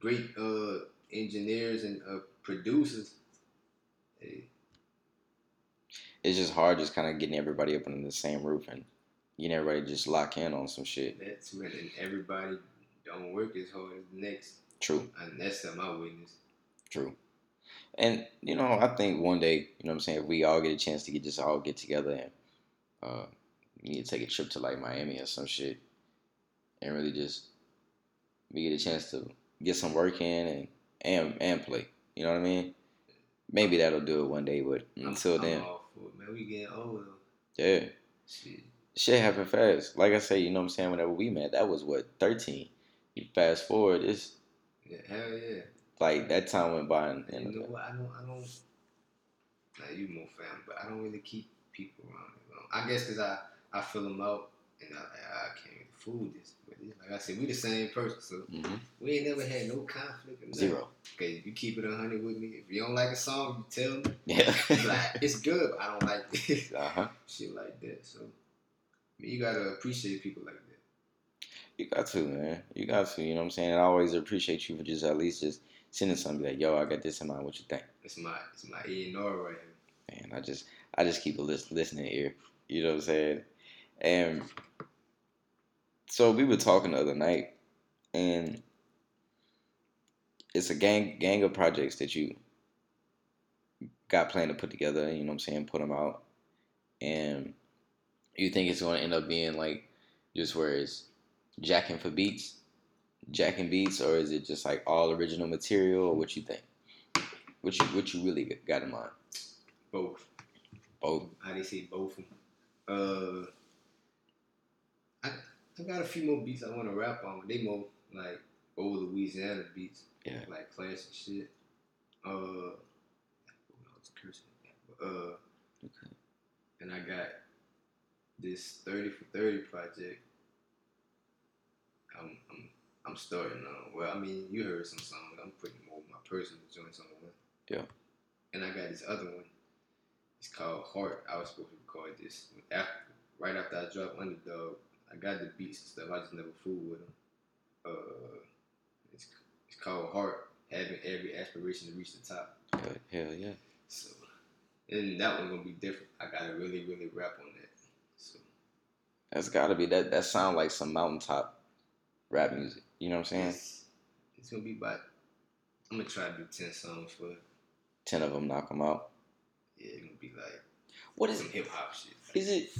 Speaker 2: Great uh, engineers and uh, producers. Hey,
Speaker 1: It's just hard, just kind of getting everybody up under the same roof and getting everybody just lock in on some shit.
Speaker 2: that's when and everybody don't work as hard as the next.
Speaker 1: True,
Speaker 2: And that's something I witnessed.
Speaker 1: true. And you know, I think one day, you know, what I'm saying, if we all get a chance to get just all get together and uh, we need to take a trip to like Miami or some shit, and really just we get a chance to get some work in and and and play. You know what I mean? Maybe that'll do it one day, but
Speaker 2: I'm-
Speaker 1: until
Speaker 2: I'm
Speaker 1: then,
Speaker 2: all for it, man. We getting older.
Speaker 1: yeah.
Speaker 2: Shit.
Speaker 1: shit happened fast. Like I say, you know what I'm saying? Whenever we met, that was what, 13. You fast forward, it's
Speaker 2: Yeah, hell yeah.
Speaker 1: like that time went by and,
Speaker 2: And you know what? I don't, I don't. Now you more family, but I don't really keep people around. me long. I guess because I, I fill them out, and I, I can't really fool this. But like I said, we the same person, so
Speaker 1: Mhm.
Speaker 2: we ain't never had no conflict.
Speaker 1: Zero.
Speaker 2: Okay, you keep it a hundred with me. If you don't like a song, you tell me.
Speaker 1: Yeah.
Speaker 2: Like, it's good, but I don't like this.
Speaker 1: uh huh.
Speaker 2: Shit like that. So, I mean, you gotta appreciate people like that.
Speaker 1: You got to, man. You got to. You know what I'm saying? And I always appreciate you for just at least just sending something like, yo, I got this in mind. What you think?
Speaker 2: It's my, it's my E and R right here.
Speaker 1: Man, I just, I just keep a list, listening ear. You know what I'm saying? And so we were talking the other night, and it's a gang, gang of projects that you got planned to put together. You know what I'm saying? Put them out, and you think it's going to end up being like just where it's jacking for beats, jacking beats, or is it just like all original material, or what you think? What you, what you really got in mind?
Speaker 2: Both.
Speaker 1: Both.
Speaker 2: how do you say both. Uh, I I got a few more beats I want to rap on. They more like old Louisiana beats,
Speaker 1: Yeah.
Speaker 2: like classic shit. Uh, no, it's cursing. Uh,
Speaker 1: Okay.
Speaker 2: and I got this thirty for thirty project. I'm I'm I'm starting on. Well, I mean, you heard some songs. I'm putting more my personal joints on one.
Speaker 1: Yeah.
Speaker 2: And I got this other one. It's called Heart. I was supposed to record this after, right after I dropped Underdaug. I got the beats and stuff. I just never fooled with them. Uh, it's it's called Heart. Having every aspiration to reach the top.
Speaker 1: Hell, hell yeah.
Speaker 2: So, and that one gonna be different. I gotta really, really rap on that. So,
Speaker 1: That's gotta be that. That sound like some mountaintop rap music. You know what I'm saying?
Speaker 2: it's, it's gonna be about. I'm gonna try to do ten songs for. it.
Speaker 1: Ten of them knock them out.
Speaker 2: Yeah, it's gonna be like
Speaker 1: What is
Speaker 2: some hip hop shit.
Speaker 1: is it?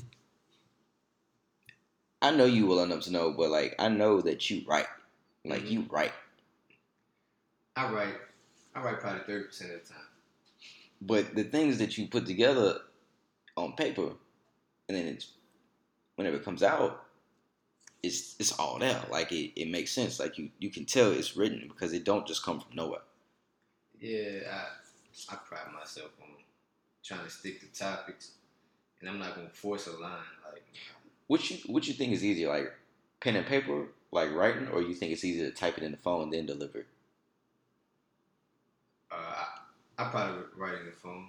Speaker 1: I know you will enough to know, but like I know that you write. Like
Speaker 2: Mhm.
Speaker 1: you write,
Speaker 2: I write. I write probably thirty percent of the time.
Speaker 1: but the things that you put together on paper, and then it's whenever it comes out, it's it's all there. Like it, it makes sense. Like you you can tell it's written because it don't just come from nowhere.
Speaker 2: Yeah, I I pride myself on trying to stick to topics, and I'm not gonna force a line. Like
Speaker 1: What you what you think is easier, like pen and paper, like writing, or you think it's easier to type it in the phone and then deliver
Speaker 2: uh, I, I probably write in the phone,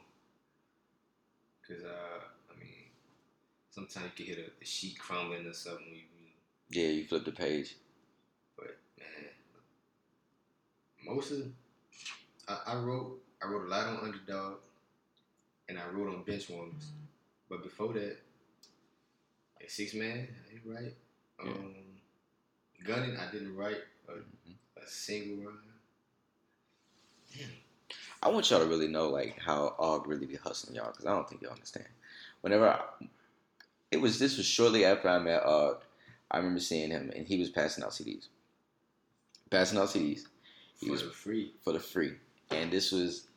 Speaker 2: cause uh, I mean, sometimes you can hear a, the sheet crumbling or something. You, you
Speaker 1: Yeah, you flip the page.
Speaker 2: But man, most of I, I wrote I wrote a lot on Underdaug, and I wrote on Benchwarmers. But before that, Six Man, I didn't write.
Speaker 1: Yeah.
Speaker 2: Um, Gunning, I didn't write a,
Speaker 1: Mhm.
Speaker 2: a single rhyme.
Speaker 1: I want y'all to really know like how Aug really be hustling y'all because I don't think y'all understand. Whenever I, it was this was shortly after I met Aug, I remember seeing him and he was passing out CDs, passing out CDs He
Speaker 2: For
Speaker 1: was-
Speaker 2: free.
Speaker 1: for the free, and this was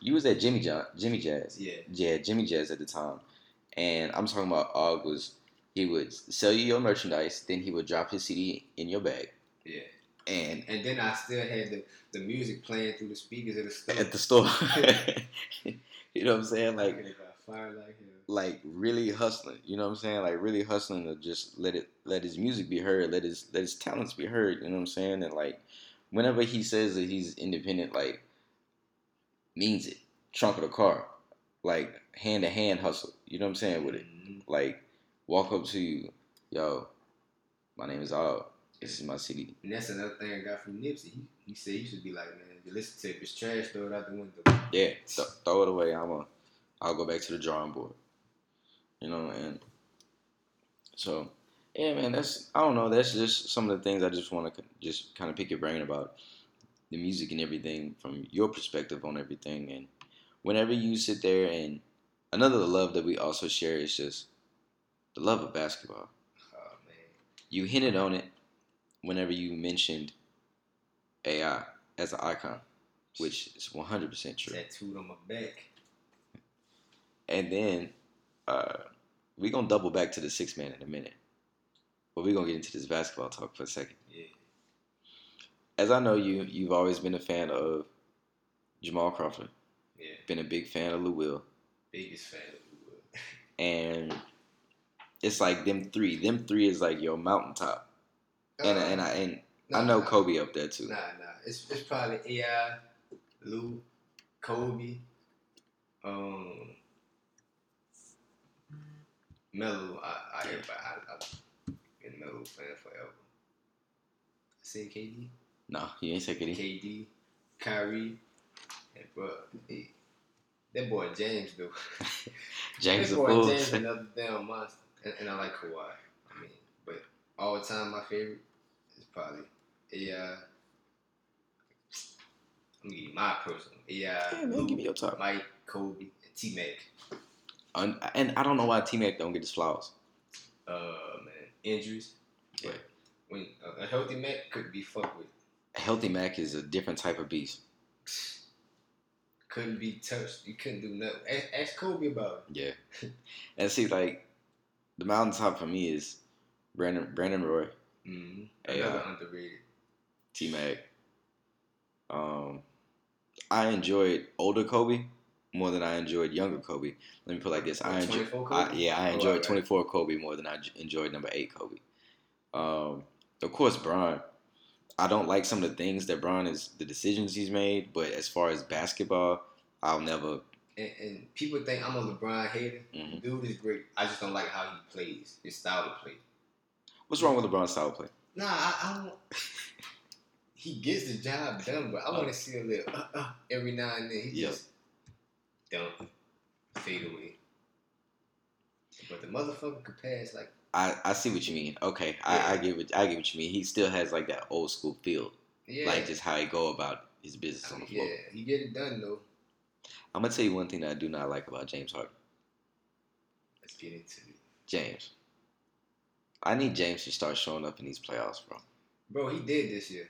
Speaker 1: you was at Jimmy John Jimmy Jazz,
Speaker 2: Yeah.
Speaker 1: yeah Jimmy Jazz at the time, and I'm talking about Aug was he would sell you your merchandise, then he would drop his CD in your bag,
Speaker 2: Yeah.
Speaker 1: and
Speaker 2: And then I still had the, the music playing through the speakers of the store.
Speaker 1: at the store. you know what I'm saying? Like
Speaker 2: fire like
Speaker 1: really hustling. You know what I'm saying? Like really hustling to just let it let his music be heard, let his let his talents be heard. You know what I'm saying? And like whenever he says that he's independent, like means it. Trunk of the car, like hand to hand hustle. You know what I'm saying with it.
Speaker 2: Mhm.
Speaker 1: Like walk up to you, yo, my name is Al. This is my city.
Speaker 2: And that's another thing I got from Nipsey. He, he said you should be like, man, if you listen to it, if it's trash, throw it out the window.
Speaker 1: Yeah, th- throw it away. I'm a, I'll go back to the drawing board. You know, and so yeah, man. That's I don't know. That's just some of the things I just want to just kind of pick your brain about the music and everything from your perspective on everything. And whenever you sit there and another love that we also share is just the love of basketball.
Speaker 2: Oh man,
Speaker 1: You hinted on it whenever you mentioned AI as an icon, which is 100% true.
Speaker 2: tattooed on my back.
Speaker 1: And then uh, we're going to double back to the six man in a minute. But we're going to get into this basketball talk for a second.
Speaker 2: Yeah,
Speaker 1: As I know you, you've always been a fan of Jamal Crawford,
Speaker 2: yeah,
Speaker 1: been a big fan of Lou Will.
Speaker 2: biggest fan of the world.
Speaker 1: And it's like them three. Them three is like your mountaintop. And,
Speaker 2: Uh,
Speaker 1: and I and
Speaker 2: nah,
Speaker 1: I know
Speaker 2: nah,
Speaker 1: Kobe up there too.
Speaker 2: Nah, nah, it's it's probably AI, Lou, Kobe, um, Melo. I I everybody I, I've been Melo fan forever. I said KD,
Speaker 1: No, you ain't taking it.
Speaker 2: KD, Kyrie, and bro, hey, that boy James though.
Speaker 1: James
Speaker 2: that boy James another damn monster, and, and I like Kawhi. I mean, but all the time my favorite is probably AI. I'm gonna give you my personal AI.
Speaker 1: Yeah, man,
Speaker 2: Lou,
Speaker 1: give me your top.
Speaker 2: Mike, Kobe, and T Mac.
Speaker 1: Un- and I don't know why T Mac don't get his flowers.
Speaker 2: Uh, man, injuries.
Speaker 1: Yeah.
Speaker 2: But when a, a healthy Mac could be fucked with,
Speaker 1: A healthy Mac is a different type of beast.
Speaker 2: couldn't be touched. You couldn't do nothing. Ask, ask Kobe about it.
Speaker 1: Yeah. and see, like, the mountaintop for me is Brandon Brandon Roy.
Speaker 2: Mm-hmm. Another underrated.
Speaker 1: T Mac. Um, I enjoyed older Kobe more than I enjoyed younger Kobe. Let me put it like this: I enjoyed,
Speaker 2: 24
Speaker 1: I,
Speaker 2: Kobe?
Speaker 1: yeah, I
Speaker 2: Oh,
Speaker 1: enjoyed
Speaker 2: right.
Speaker 1: 24 Kobe more than I enjoyed number eight Kobe. Um, of course, Bron. I don't like some of the things that Bron is the decisions he's made, but as far as basketball, I'll never.
Speaker 2: And, and people think I'm a LeBron hater.
Speaker 1: mhm.
Speaker 2: Dude is great. I just don't like how he plays, his style of play.
Speaker 1: What's wrong with LeBron's style of play?
Speaker 2: Nah, I, I don't. he gets the job done, but I want to see a little uh, uh, every now and then. He
Speaker 1: Yeah.
Speaker 2: just dunk, fade away. But the motherfucker could pass like
Speaker 1: I, I see what you mean. Okay, I, I get what I get what you mean. He still has like that old school feel,
Speaker 2: yeah,
Speaker 1: like just how he go about his business
Speaker 2: I
Speaker 1: on the floor.
Speaker 2: yeah. He get it done though.
Speaker 1: I'm gonna tell you one thing that I do not like about James Harden.
Speaker 2: Let's get into it,
Speaker 1: James, I need James to start showing up in these playoffs, bro.
Speaker 2: bro. He did this year.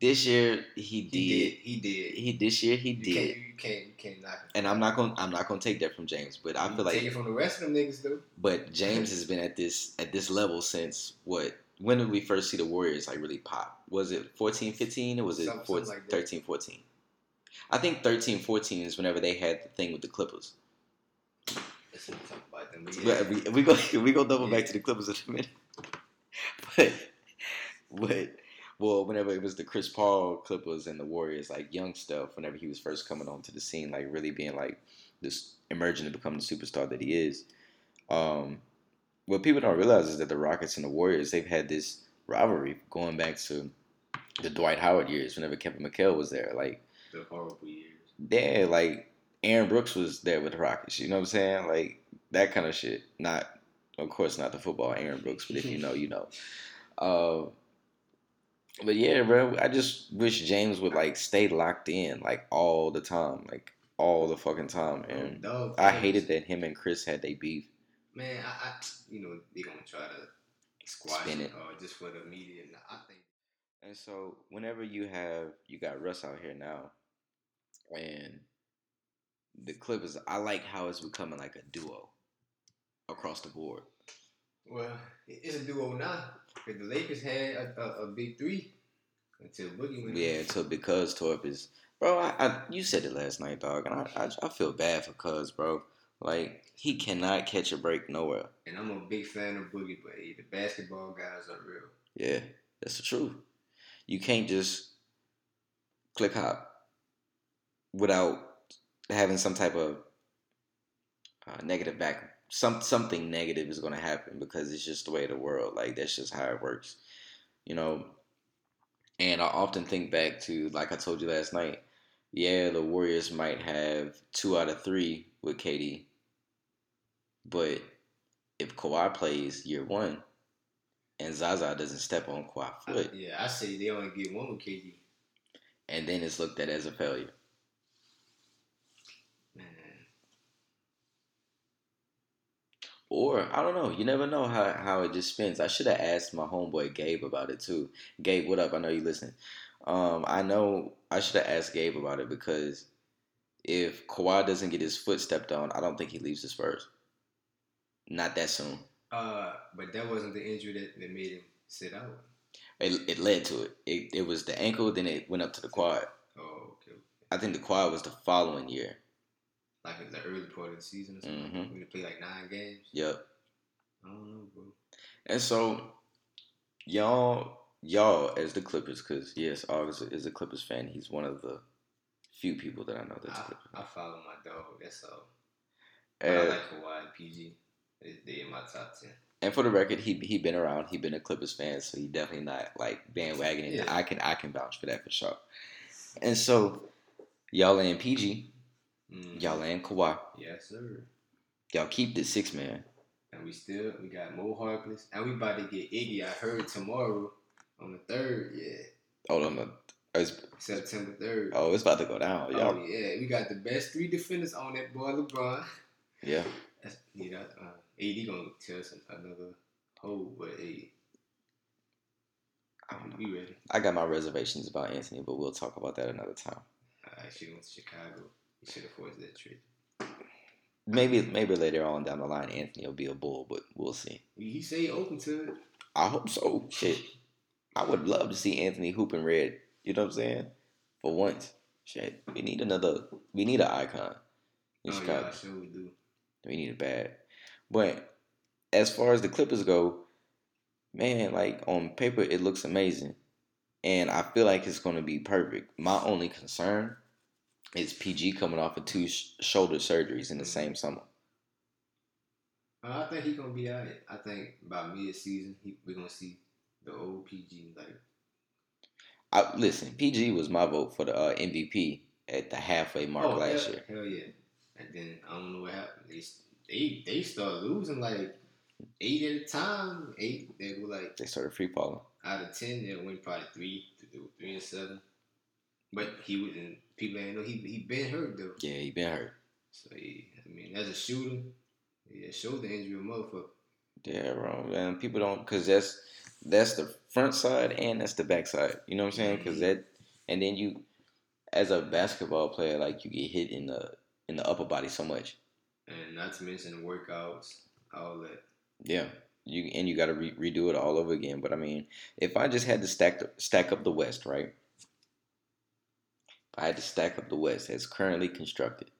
Speaker 1: This year he
Speaker 2: He
Speaker 1: did.
Speaker 2: He did.
Speaker 1: He this year he
Speaker 2: you
Speaker 1: did,
Speaker 2: Can't, you can't. You can't knock him.
Speaker 1: and I'm not gonna I'm not gonna take that from James. But I
Speaker 2: You
Speaker 1: feel
Speaker 2: take
Speaker 1: like,
Speaker 2: it from the rest of them niggas though.
Speaker 1: but James has been at this at this level since what? When did we first see the Warriors like really pop? Was it 14, 15, or was it
Speaker 2: Something-
Speaker 1: 14,
Speaker 2: like
Speaker 1: 13, 14? I think 13, 14 is whenever they had the thing with the Clippers.
Speaker 2: Let's not talk about them. But
Speaker 1: Yeah.
Speaker 2: yeah.
Speaker 1: We, we go we go double back to the Clippers in a minute. but but well, whenever it was the Chris Paul Clippers and the Warriors, like young stuff, whenever he was first coming onto the scene, like really being like this emerging to become the superstar that he is. Um, what people don't realize is that the Rockets and the Warriors they've had this rivalry going back to the Dwight Howard years. Whenever Kevin McHale was there, like
Speaker 2: the horrible years.
Speaker 1: yeah, like Aaron Brooks was there with the Rockets. You know what I'm saying? Like that kind of shit. Not, of course, not the football Aaron Brooks, but if you know, you know. Uh, but yeah, bro, I just wish James would like stay locked in like all the time, like all the fucking time. And
Speaker 2: Dog
Speaker 1: I hated that him and Chris had they beef.
Speaker 2: Man, I, I you know they gonna try to squash
Speaker 1: Spin
Speaker 2: it,
Speaker 1: it.
Speaker 2: or just for the media. I think
Speaker 1: And so whenever you have you got Russ out here now, and the Clippers, I like how it's becoming like a duo across the board.
Speaker 2: well it's a duo now. Cause the Lakers had a, a, a big three until Boogie went.
Speaker 1: Yeah, so because Torp is, bro, I, I you said it last night, dog, and I, I I feel bad for Cuz, bro. Like he cannot catch a break nowhere.
Speaker 2: And I'm a big fan of Boogie, but the basketball guys are real.
Speaker 1: Yeah, that's the truth. You can't just click hop without having some type of uh, negative back some something negative is going to happen because it's just the way of the world. Like that's just how it works you know? And i often think back to like i told you last night yeah the warriors might have two out of three with KD but if Kawhi plays year one and Zaza doesn't step on Kawhi foot,
Speaker 2: yeah, I say they only get one with KD,
Speaker 1: and then it's looked at as a failure.
Speaker 2: Man,
Speaker 1: Or I don't know. You never know how, how it just spins. I should have asked my homeboy Gabe about it too. Gabe, what up? I know you listen. Um, I know I should have asked Gabe about it because if Kawhi doesn't get his foot stepped on, I don't think he leaves the Spurs. Not that soon.
Speaker 2: uh, but that wasn't the injury that, that made him sit out.
Speaker 1: It, it led to it. it. It was the ankle, then it went up to the quad.
Speaker 2: Oh, okay.
Speaker 1: I think the quad was the following year.
Speaker 2: Like in the early part of the season or something.
Speaker 1: Mhm.
Speaker 2: When they play like nine games.
Speaker 1: Yep.
Speaker 2: I don't know, bro.
Speaker 1: And so, y'all, y'all as the Clippers, because yes, August is a Clippers fan. He's one of the few people that I know that's a
Speaker 2: I,
Speaker 1: Clippers.
Speaker 2: I follow my dog. That's all. But I
Speaker 1: And,
Speaker 2: like Kawhi and PG. They, they in my top ten.
Speaker 1: and for the record, he he been around. He been a Clippers fan, so he definitely not like bandwagoning.
Speaker 2: Yeah.
Speaker 1: I can I can vouch for that for sure. And so, y'all and PG,
Speaker 2: Mm.
Speaker 1: y'all and Kawhi,
Speaker 2: Yes, sir.
Speaker 1: y'all keep the six man.
Speaker 2: And we still we got Mo Harkless, and we about to get Iggy. I heard tomorrow on the third. Yeah,
Speaker 1: Hold on, the- it's,
Speaker 2: September third.
Speaker 1: oh, it's about to go down, y'all.
Speaker 2: Oh yeah, we got the best three defenders on that boy LeBron.
Speaker 1: Yeah,
Speaker 2: That's, yeah, that, uh, AD gonna tell us another hole, but hey,
Speaker 1: I don't know.
Speaker 2: we ready.
Speaker 1: I got my reservations about Anthony, but we'll talk about that another time.
Speaker 2: I actually went to Chicago. He should have forced that trip.
Speaker 1: Maybe maybe later on down the line, Anthony will be a bull, but we'll see.
Speaker 2: He, say open to it.
Speaker 1: I hope so. Shit, I would love to see Anthony hooping red. You know what I'm saying? For once, shit, we need another. We need an icon in
Speaker 2: Oh
Speaker 1: Chicago.
Speaker 2: yeah, sure we do.
Speaker 1: We need it bad. But as far as the Clippers go, man, like on paper, it looks amazing, and I feel like it's going to be perfect. My only concern is PG coming off of two sh- shoulder surgeries in the same summer.
Speaker 2: Uh, I think he gonna be alright. I think by mid season, he we're gonna see the old PG like
Speaker 1: I, listen, PG was my vote for the uh, MVP at the halfway mark
Speaker 2: oh,
Speaker 1: last
Speaker 2: hell,
Speaker 1: year.
Speaker 2: Hell yeah! And then I don't know what happened. They they they start losing like eight at a time. Eight they were like
Speaker 1: They started free falling.
Speaker 2: out of ten, they'll win probably three to three and seven. But he was and people ain't know he he been hurt though.
Speaker 1: Yeah, he been hurt.
Speaker 2: So he, I mean, as a shooter, yeah, shoulder injury, a motherfucker.
Speaker 1: Yeah, bro. Man, people don't because that's that's the front side and that's the back side. You know what I'm saying? Because
Speaker 2: Mhm.
Speaker 1: that and then you, as a basketball player, like you get hit in the in the upper body so much.
Speaker 2: And not to mention the workouts, all that.
Speaker 1: Yeah, you and you got to re- redo it all over again. But I mean, if I just had to stack the, stack up the West, right? If I had to stack up the West as currently constructed,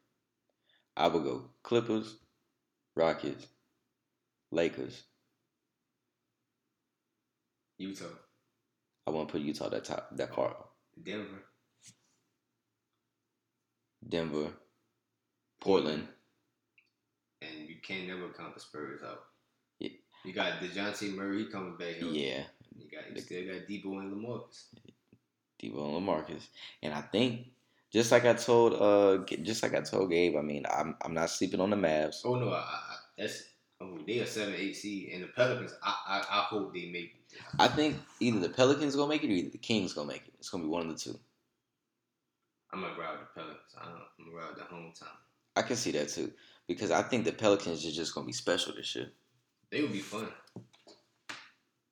Speaker 1: I would go Clippers, Rockets, Lakers.
Speaker 2: Utah,
Speaker 1: I won't put Utah that top that far.
Speaker 2: Denver,
Speaker 1: Denver, Portland.
Speaker 2: and you can't never count the Spurs out.
Speaker 1: Yeah.
Speaker 2: You got Dejounte Murray coming back. healthy.
Speaker 1: Yeah,
Speaker 2: You got you still got Debo and Lamarcus.
Speaker 1: Debo and Lamarcus. And I think just like I told uh just like I told Gabe, I mean, I'm I'm not sleeping on the Mavs.
Speaker 2: Oh no, I, I, that's oh they are seven eight seed and the Pelicans. I, I I hope they make. it.
Speaker 1: I think either the Pelicans gonna make it or either the Kings gonna make it. It's gonna be one of the two.
Speaker 2: I'm gonna ride the Pelicans. I don't, I'm gonna ride the hometown.
Speaker 1: I can see that too. Because I think the Pelicans are just gonna be special this year.
Speaker 2: They would be fun.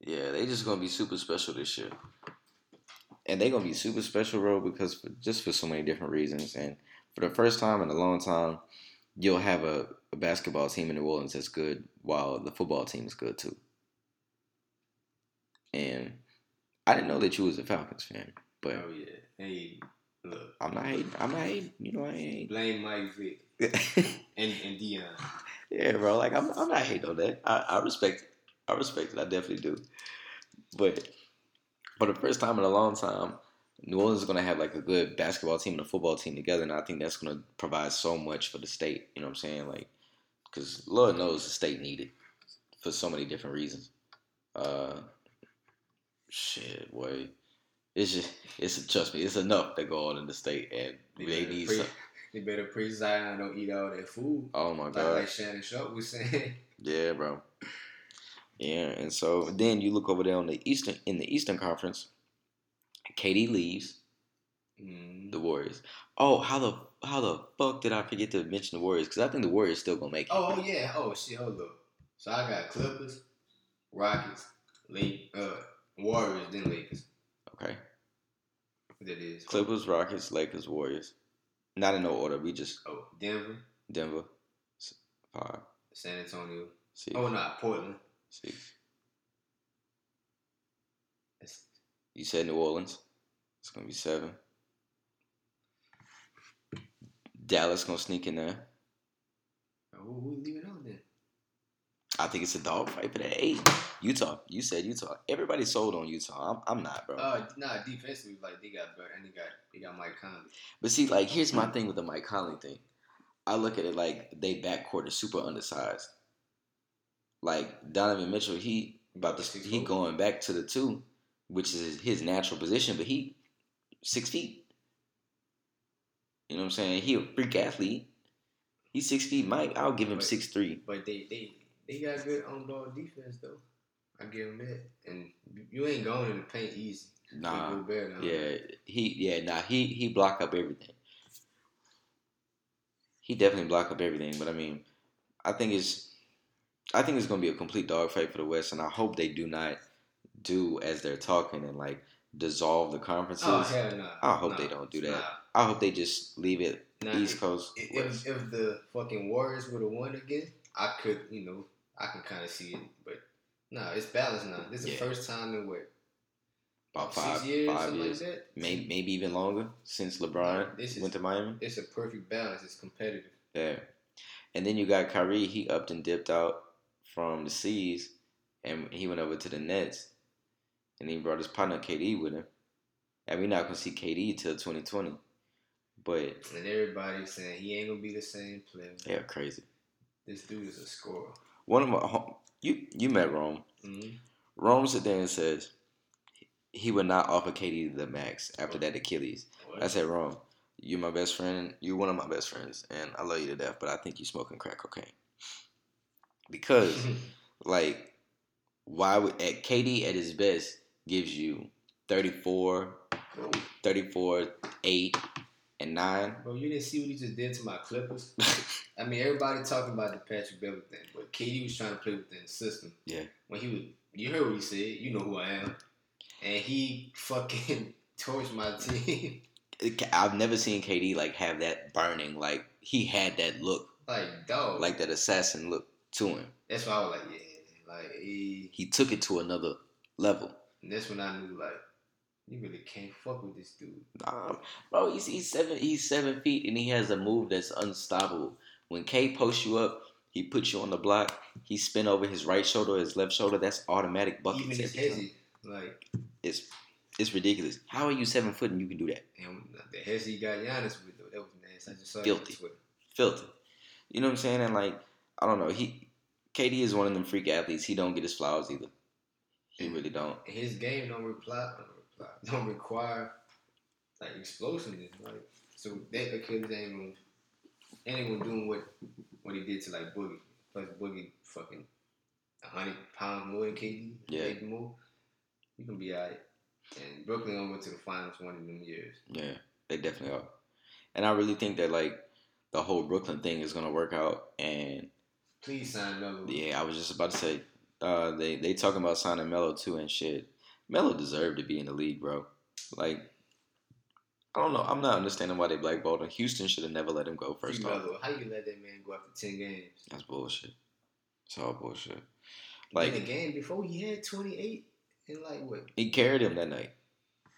Speaker 1: Yeah, they just gonna be super special this year. And they're gonna be super special, bro, because for, just for so many different reasons. And for the first time in a long time, you'll have a, a basketball team in New Orleans that's good, while the football team is good too. And I didn't know that you was a Falcons fan, but
Speaker 2: Oh yeah. Hey, look,
Speaker 1: I'm not hating. I'm not hating. You know I ain't.
Speaker 2: blame Mike Vick and and Deion.
Speaker 1: yeah, bro. Like I'm, I'm not hating on that. I, I respect it. I respect it. I definitely do. But for the first time in a long time, New Orleans is going to have like a good basketball team and a football team together, and I think that's going to provide so much for the state. You know what I'm saying? Like, because Lord knows the state needed for so many different reasons. Uh, shit, boy, it's just it's trust me, it's enough that go on in the state, and
Speaker 2: They
Speaker 1: they need
Speaker 2: pre-
Speaker 1: some.
Speaker 2: They better pre Zion don't eat all that food.
Speaker 1: Oh my god,
Speaker 2: like Shannon Sharpe was saying.
Speaker 1: yeah, bro. Yeah, and so then you look over there on the eastern in the Eastern Conference. KD leaves.
Speaker 2: Mm.
Speaker 1: the Warriors. Oh, how the how the fuck did I forget to mention the Warriors? Because I think the Warriors still gonna make it.
Speaker 2: Oh, oh yeah. Oh shit. Hold up. So I got Clippers, Rockets, Lake, uh, Warriors, then Lakers.
Speaker 1: Okay,
Speaker 2: That is
Speaker 1: Clippers, Rockets, Lakers, Warriors. Not in no order. We just
Speaker 2: Oh, Denver,
Speaker 1: Denver, five,
Speaker 2: San Antonio.
Speaker 1: six,
Speaker 2: Oh, not Portland.
Speaker 1: Six. You said New Orleans. It's gonna be seven. Dallas gonna sneak in there.
Speaker 2: Oh, who, who leave out then?
Speaker 1: I think it's a dog fight for that eight. Utah. You said Utah. Everybody sold on Utah. I'm, I'm not, bro.
Speaker 2: Uh, nah, defensively, like they got better, and they got they got Mike Conley.
Speaker 1: But see, like, here's my thing with the Mike Conley thing. I look at it like they backcourt is super undersized. Like Donovan Mitchell, he about to
Speaker 2: Six
Speaker 1: he
Speaker 2: foot.
Speaker 1: going back to the two, which is his natural position, but he six feet. You know what I'm saying? He a freak athlete. He's six feet. Mike, I'll give him
Speaker 2: But-
Speaker 1: six three.
Speaker 2: But they they they got good on ball defense though. I give him that, and you ain't going in the paint easy.
Speaker 1: Nah,
Speaker 2: Gobert down
Speaker 1: yeah, he yeah, nah, he he block up everything. He definitely block up everything, but I mean, I think it's I think it's gonna be a complete dogfight for the West, and I hope they do not do as they're talking and like dissolve the conferences.
Speaker 2: Oh hell no!
Speaker 1: I hope
Speaker 2: Nah,
Speaker 1: they don't do that.
Speaker 2: Nah.
Speaker 1: I hope they just leave it
Speaker 2: Nah,
Speaker 1: East
Speaker 2: if-
Speaker 1: Coast.
Speaker 2: If, if, the fucking Warriors would have won again, I could, you know, I can kind of see it. But no, it's balanced now. This is
Speaker 1: Yeah.
Speaker 2: the first time in what
Speaker 1: About five
Speaker 2: years,
Speaker 1: five
Speaker 2: something
Speaker 1: years,
Speaker 2: like that.
Speaker 1: maybe maybe even longer since LeBron
Speaker 2: is-
Speaker 1: went to Miami.
Speaker 2: It's a perfect balance. It's competitive.
Speaker 1: Yeah. And then you got Kyrie, he upped and dipped out from the C's and he went over to the Nets. And he brought his partner KD with him. And we're not gonna see KD till twenty twenty. But
Speaker 2: And everybody's saying he ain't gonna be the same player.
Speaker 1: they're crazy.
Speaker 2: This dude is a scorer.
Speaker 1: One of my you you met Rome.
Speaker 2: Mm-hmm.
Speaker 1: Rome sit there and says he would not offer KD the max after that Achilles. I said, Rome, you're my best friend. You're one of my best friends, and I love you to death. But I think you're smoking crack cocaine because like why would at KD at his best gives you 34 34 8 and 9
Speaker 2: Bro, you didn't see what he just did to my Clippers. I mean, everybody talking about the Patrick Beverley thing, but KD was trying to play within the system.
Speaker 1: Yeah.
Speaker 2: When he was, you heard what he said. You know who I am, and he fucking torched my team.
Speaker 1: I've never seen KD like have that burning like he had that look
Speaker 2: like dog.
Speaker 1: like that assassin look to him
Speaker 2: that's why I was like, yeah, like he.
Speaker 1: he took it to another level
Speaker 2: And that's when I knew like, you really can't fuck with this dude.
Speaker 1: Nah, bro, he's, he's seven. He's seven feet, and he has a move that's unstoppable. When K posts you up, he puts you on the block. He spin over his right shoulder, his left shoulder. That's automatic buckets.
Speaker 2: Even his hezzy, like,
Speaker 1: It's it's ridiculous. How are you seven foot and you can do that?
Speaker 2: and the hezzy he got Giannis with though, that was nasty. I just saw
Speaker 1: Filthy.
Speaker 2: it on Twitter.
Speaker 1: Filthy. You know what I'm saying? And like, I don't know. He KD is one of them freak athletes. He don't get his flowers either. He really don't.
Speaker 2: His game don't reply, don't reply, don't require like explosiveness. Like so that Achilles ain't gonna ain't gonna doing what what he did to like Boogie. Plus Boogie fucking hundred pounds more than KD.
Speaker 1: Yeah.
Speaker 2: more. You can be alright. And Brooklyn only went to the finals one of them years.
Speaker 1: Yeah, they definitely are. And I really think that like the whole Brooklyn thing is gonna work out. And
Speaker 2: Please sign Melo.
Speaker 1: yeah, I was just about to say, uh, they they talking about signing Melo too and shit. Melo deserved to be in the league, bro. Like, I don't know. I'm not understanding why they blackballed him. Houston should have never let him go first off.
Speaker 2: How you let that man go after ten games?
Speaker 1: That's bullshit. It's all bullshit. Like in
Speaker 2: the game before he had twenty eight and like what?
Speaker 1: he carried him that night.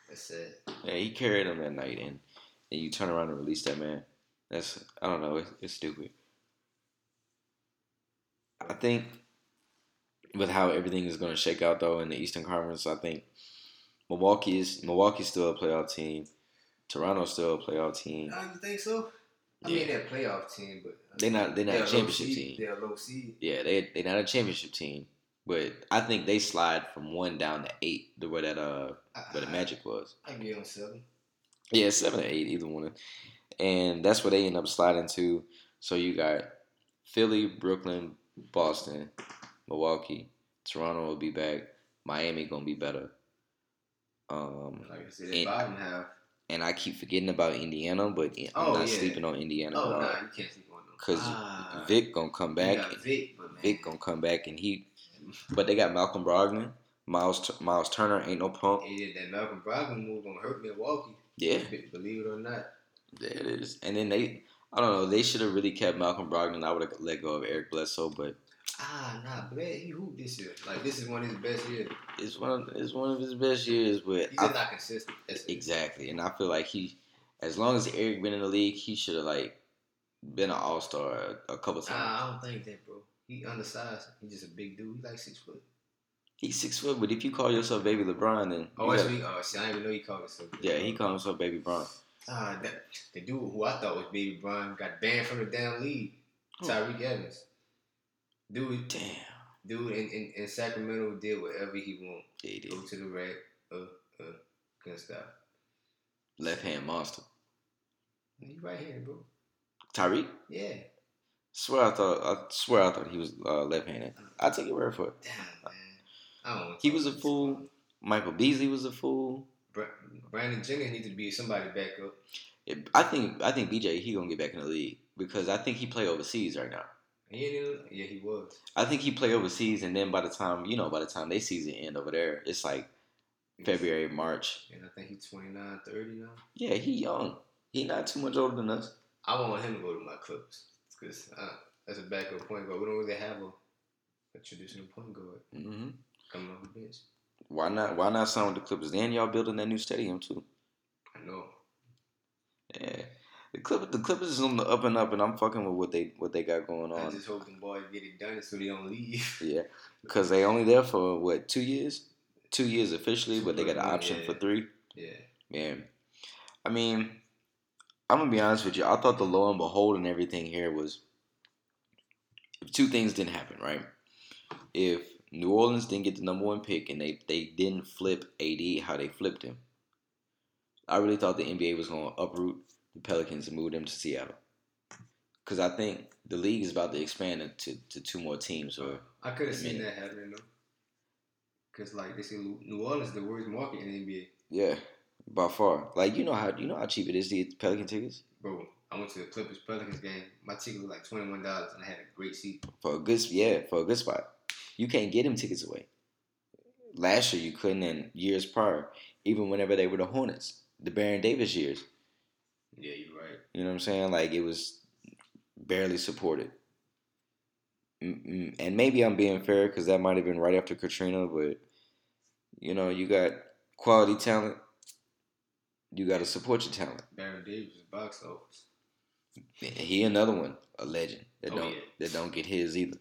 Speaker 2: That's sad.
Speaker 1: Yeah, he carried him that night, and and you turn around and release that man. That's I don't know. It's, it's stupid. I think with how everything is going to shake out though in the Eastern Conference, I think Milwaukee is Milwaukee's still a playoff team. Toronto's still a playoff team.
Speaker 2: You think so? I
Speaker 1: Yeah.
Speaker 2: mean, they're a playoff team, but
Speaker 1: They're not. They're not
Speaker 2: they're
Speaker 1: a championship team.
Speaker 2: They're a low seed.
Speaker 1: Yeah, they they're not a championship team. But I think they slide from one down to eight, the where that uh where the Magic was.
Speaker 2: I give them seven.
Speaker 1: Yeah, seven or eight, either one. And that's where they end up sliding to. So you got Philly, Brooklyn, Boston, Milwaukee, Toronto will be back. Miami gonna be better. Um,
Speaker 2: Like I said,
Speaker 1: And-
Speaker 2: the bottom half.
Speaker 1: and I keep forgetting about Indiana, but I'm
Speaker 2: Oh,
Speaker 1: not
Speaker 2: yeah.
Speaker 1: sleeping on Indiana
Speaker 2: Oh,
Speaker 1: all.
Speaker 2: nah, you can't sleep on them.
Speaker 1: Cause
Speaker 2: Ah,
Speaker 1: Vic gonna come back.
Speaker 2: Vic,
Speaker 1: Vic gonna come back, and he. But they got Malcolm Brogdon, Miles Miles Turner ain't no punk.
Speaker 2: Yeah, that Malcolm Brogdon move gonna hurt Milwaukee.
Speaker 1: Yeah,
Speaker 2: Believe it or not.
Speaker 1: there it is. And then they, I don't know, they should have really kept Malcolm Brogdon. I would have let go of Eric Bledsoe, but
Speaker 2: Ah, nah, Bled, he hooped this year. Like this is one of his best years.
Speaker 1: it's one of it's one of his best years. But
Speaker 2: He's
Speaker 1: I
Speaker 2: not consistent. That's it.
Speaker 1: Exactly, and I feel like he, as long as Eric been in the league, he should have like been an All Star a, a couple times.
Speaker 2: Nah, I don't think that, bro. He undersized. He's just a big dude. He's like six foot.
Speaker 1: He's six foot, but if you call yourself Baby LeBron, then
Speaker 2: Oh, that's
Speaker 1: gotta-.
Speaker 2: Oh, see, I didn't even know he called himself.
Speaker 1: yeah, he calls himself Baby Bron.
Speaker 2: That, the dude who I thought was Baby Brian got banned from the damn league. Tyreke Evans. Dude,
Speaker 1: Damn,
Speaker 2: dude in, in, in Sacramento did whatever he want.
Speaker 1: yeah, he did.
Speaker 2: Go to the rack. Uh, uh.
Speaker 1: Left hand monster.
Speaker 2: He right handed, bro.
Speaker 1: Tyreke.
Speaker 2: Yeah.
Speaker 1: Swear I thought I swear I thought he was uh, left handed. I take your word for it.
Speaker 2: Damn, man. I don't.
Speaker 1: He was a fool. Michael Beasley was a fool.
Speaker 2: Bra- Brandon Jennings needs to be somebody back up.
Speaker 1: I think I think BJ he gonna get back in the league because I think he play overseas right now.
Speaker 2: He yeah, he was.
Speaker 1: I think he play overseas, and then by the time you know, by the time they season end over there, it's like February, March.
Speaker 2: And I think he's 29, 30 now.
Speaker 1: Yeah, he young. He not too much older than us.
Speaker 2: I want him to go to my Clippers because uh, as a backup point guard, we don't really have a, a traditional point guard
Speaker 1: hmm
Speaker 2: coming off the bench.
Speaker 1: Why not? Why not sign with the Clippers? Then y'all building that new stadium too.
Speaker 2: I know.
Speaker 1: Yeah, the Clippers, the Clippers is on the up and up, and I'm fucking with what they what they got going on.
Speaker 2: I just hope them boys get it done so they don't leave.
Speaker 1: Yeah, because they only there for what two years? Two years officially, but they got an
Speaker 2: Yeah.
Speaker 1: option for three.
Speaker 2: yeah.
Speaker 1: Man, I mean, I'm gonna be honest with you. I thought the low and behold and everything here was if two things didn't happen, right? If New Orleans didn't get the number one pick and they they didn't flip AD how they flipped him, I really thought the NBA was gonna uproot the Pelicans and move them to Seattle. Because I think the league is about to expand to, to two more teams. Or
Speaker 2: I could have seen
Speaker 1: minute.
Speaker 2: that happening though. Cause like they say, New Orleans is the worst market in the NBA.
Speaker 1: yeah, by far. Like you know how you know how cheap it is to get Pelican tickets
Speaker 2: Bro, I went to the Clippers Pelicans game. My ticket was like twenty one dollars, and I had a great seat.
Speaker 1: for a good yeah for a good spot. You can't get them tickets away. Last year you couldn't, and years prior, even whenever they were the Hornets, the Baron Davis years.
Speaker 2: Yeah, you're right.
Speaker 1: You know what I'm saying? Like it was barely supported. Mm-mm. And maybe I'm being fair because that might have been right after Katrina, but you know you got quality talent. You got to support your talent.
Speaker 2: Baron Davis is box office.
Speaker 1: He another one, a legend that
Speaker 2: Oh,
Speaker 1: don't
Speaker 2: yeah.
Speaker 1: that don't get his either.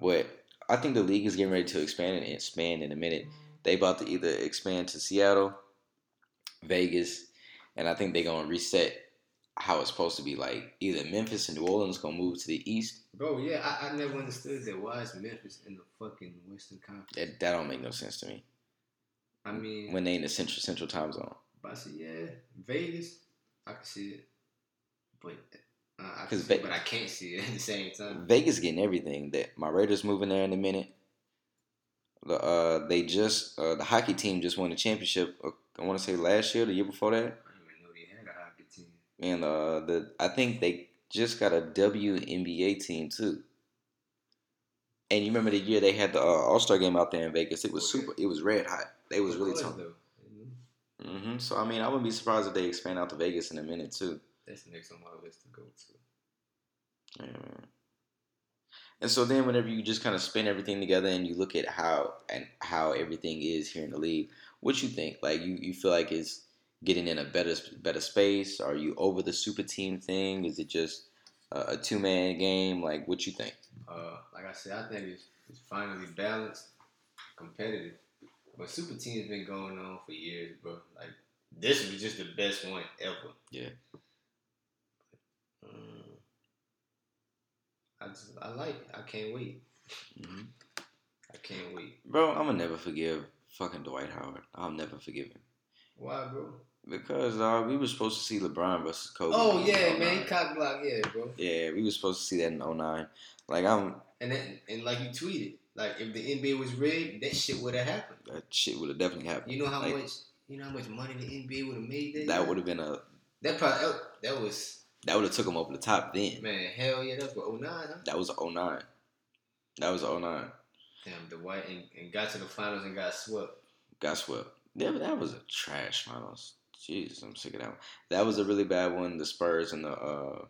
Speaker 1: But I think the league is getting ready to expand and expand in a minute. They about to either expand to Seattle, Vegas, and I think they're gonna reset how it's supposed to be. Like either Memphis and New Orleans gonna move to the east.
Speaker 2: Bro, yeah, I, I never understood that. Why is Memphis in the fucking Western Conference?
Speaker 1: That that don't make no sense to me.
Speaker 2: I mean,
Speaker 1: When they in the central central time zone.
Speaker 2: but I said, yeah, Vegas, I can see it, but uh,
Speaker 1: 'Cause
Speaker 2: see
Speaker 1: Ve-
Speaker 2: but I can't see it at the same time.
Speaker 1: Vegas getting everything. That my Raiders moving there in a minute. The, uh, they just uh, the hockey team just won the championship. Uh, I want to say last year, the year before that.
Speaker 2: I didn't even know they had a hockey team.
Speaker 1: And uh, the I think they just got a WNBA team too. And you remember the year they had the uh, All Star game out there in Vegas? It was
Speaker 2: Okay.
Speaker 1: super. It was red hot. They was really tough.
Speaker 2: though. Mhm.
Speaker 1: hmm So I mean, I wouldn't be surprised if they expand out to Vegas in a minute too.
Speaker 2: That's the next on my list to go to.
Speaker 1: Yeah. And so then, whenever you just kind of spin everything together and you look at how and how everything is here in the league, what you think? Like you, you feel like it's getting in a better better space? Are you over the super team thing? Is it just uh, a two man game? Like what you think?
Speaker 2: Uh, like I said, I think it's, it's finally balanced, competitive. But Super Team has been going on for years, bro. Like this was just the best one ever.
Speaker 1: Yeah.
Speaker 2: Um, I just I like it. I can't wait.
Speaker 1: hmm
Speaker 2: I can't wait.
Speaker 1: Bro, I'm gonna never forgive fucking Dwight Howard. I'll never forgive him
Speaker 2: Why, bro?
Speaker 1: because uh, we were supposed to see LeBron versus Kobe.
Speaker 2: Oh yeah, man,
Speaker 1: 09.
Speaker 2: cock block, yeah, bro.
Speaker 1: Yeah, we were supposed to see that in 09. Like I'm
Speaker 2: And then and like you tweeted, like if the NBA was rigged, that shit would have happened.
Speaker 1: that shit would have definitely happened.
Speaker 2: You know how
Speaker 1: Like,
Speaker 2: much you know how much money the NBA would have made that.
Speaker 1: That would have been a
Speaker 2: that probably that was
Speaker 1: that would have took him over the top then.
Speaker 2: man, hell yeah, that was what 09, huh?
Speaker 1: That was 09. That was 09.
Speaker 2: Damn, the white and, and got to the finals and got swept.
Speaker 1: Got swept. That, that was a trash finals. Jesus, I'm sick of that one. That was a really bad one. The Spurs and the uh,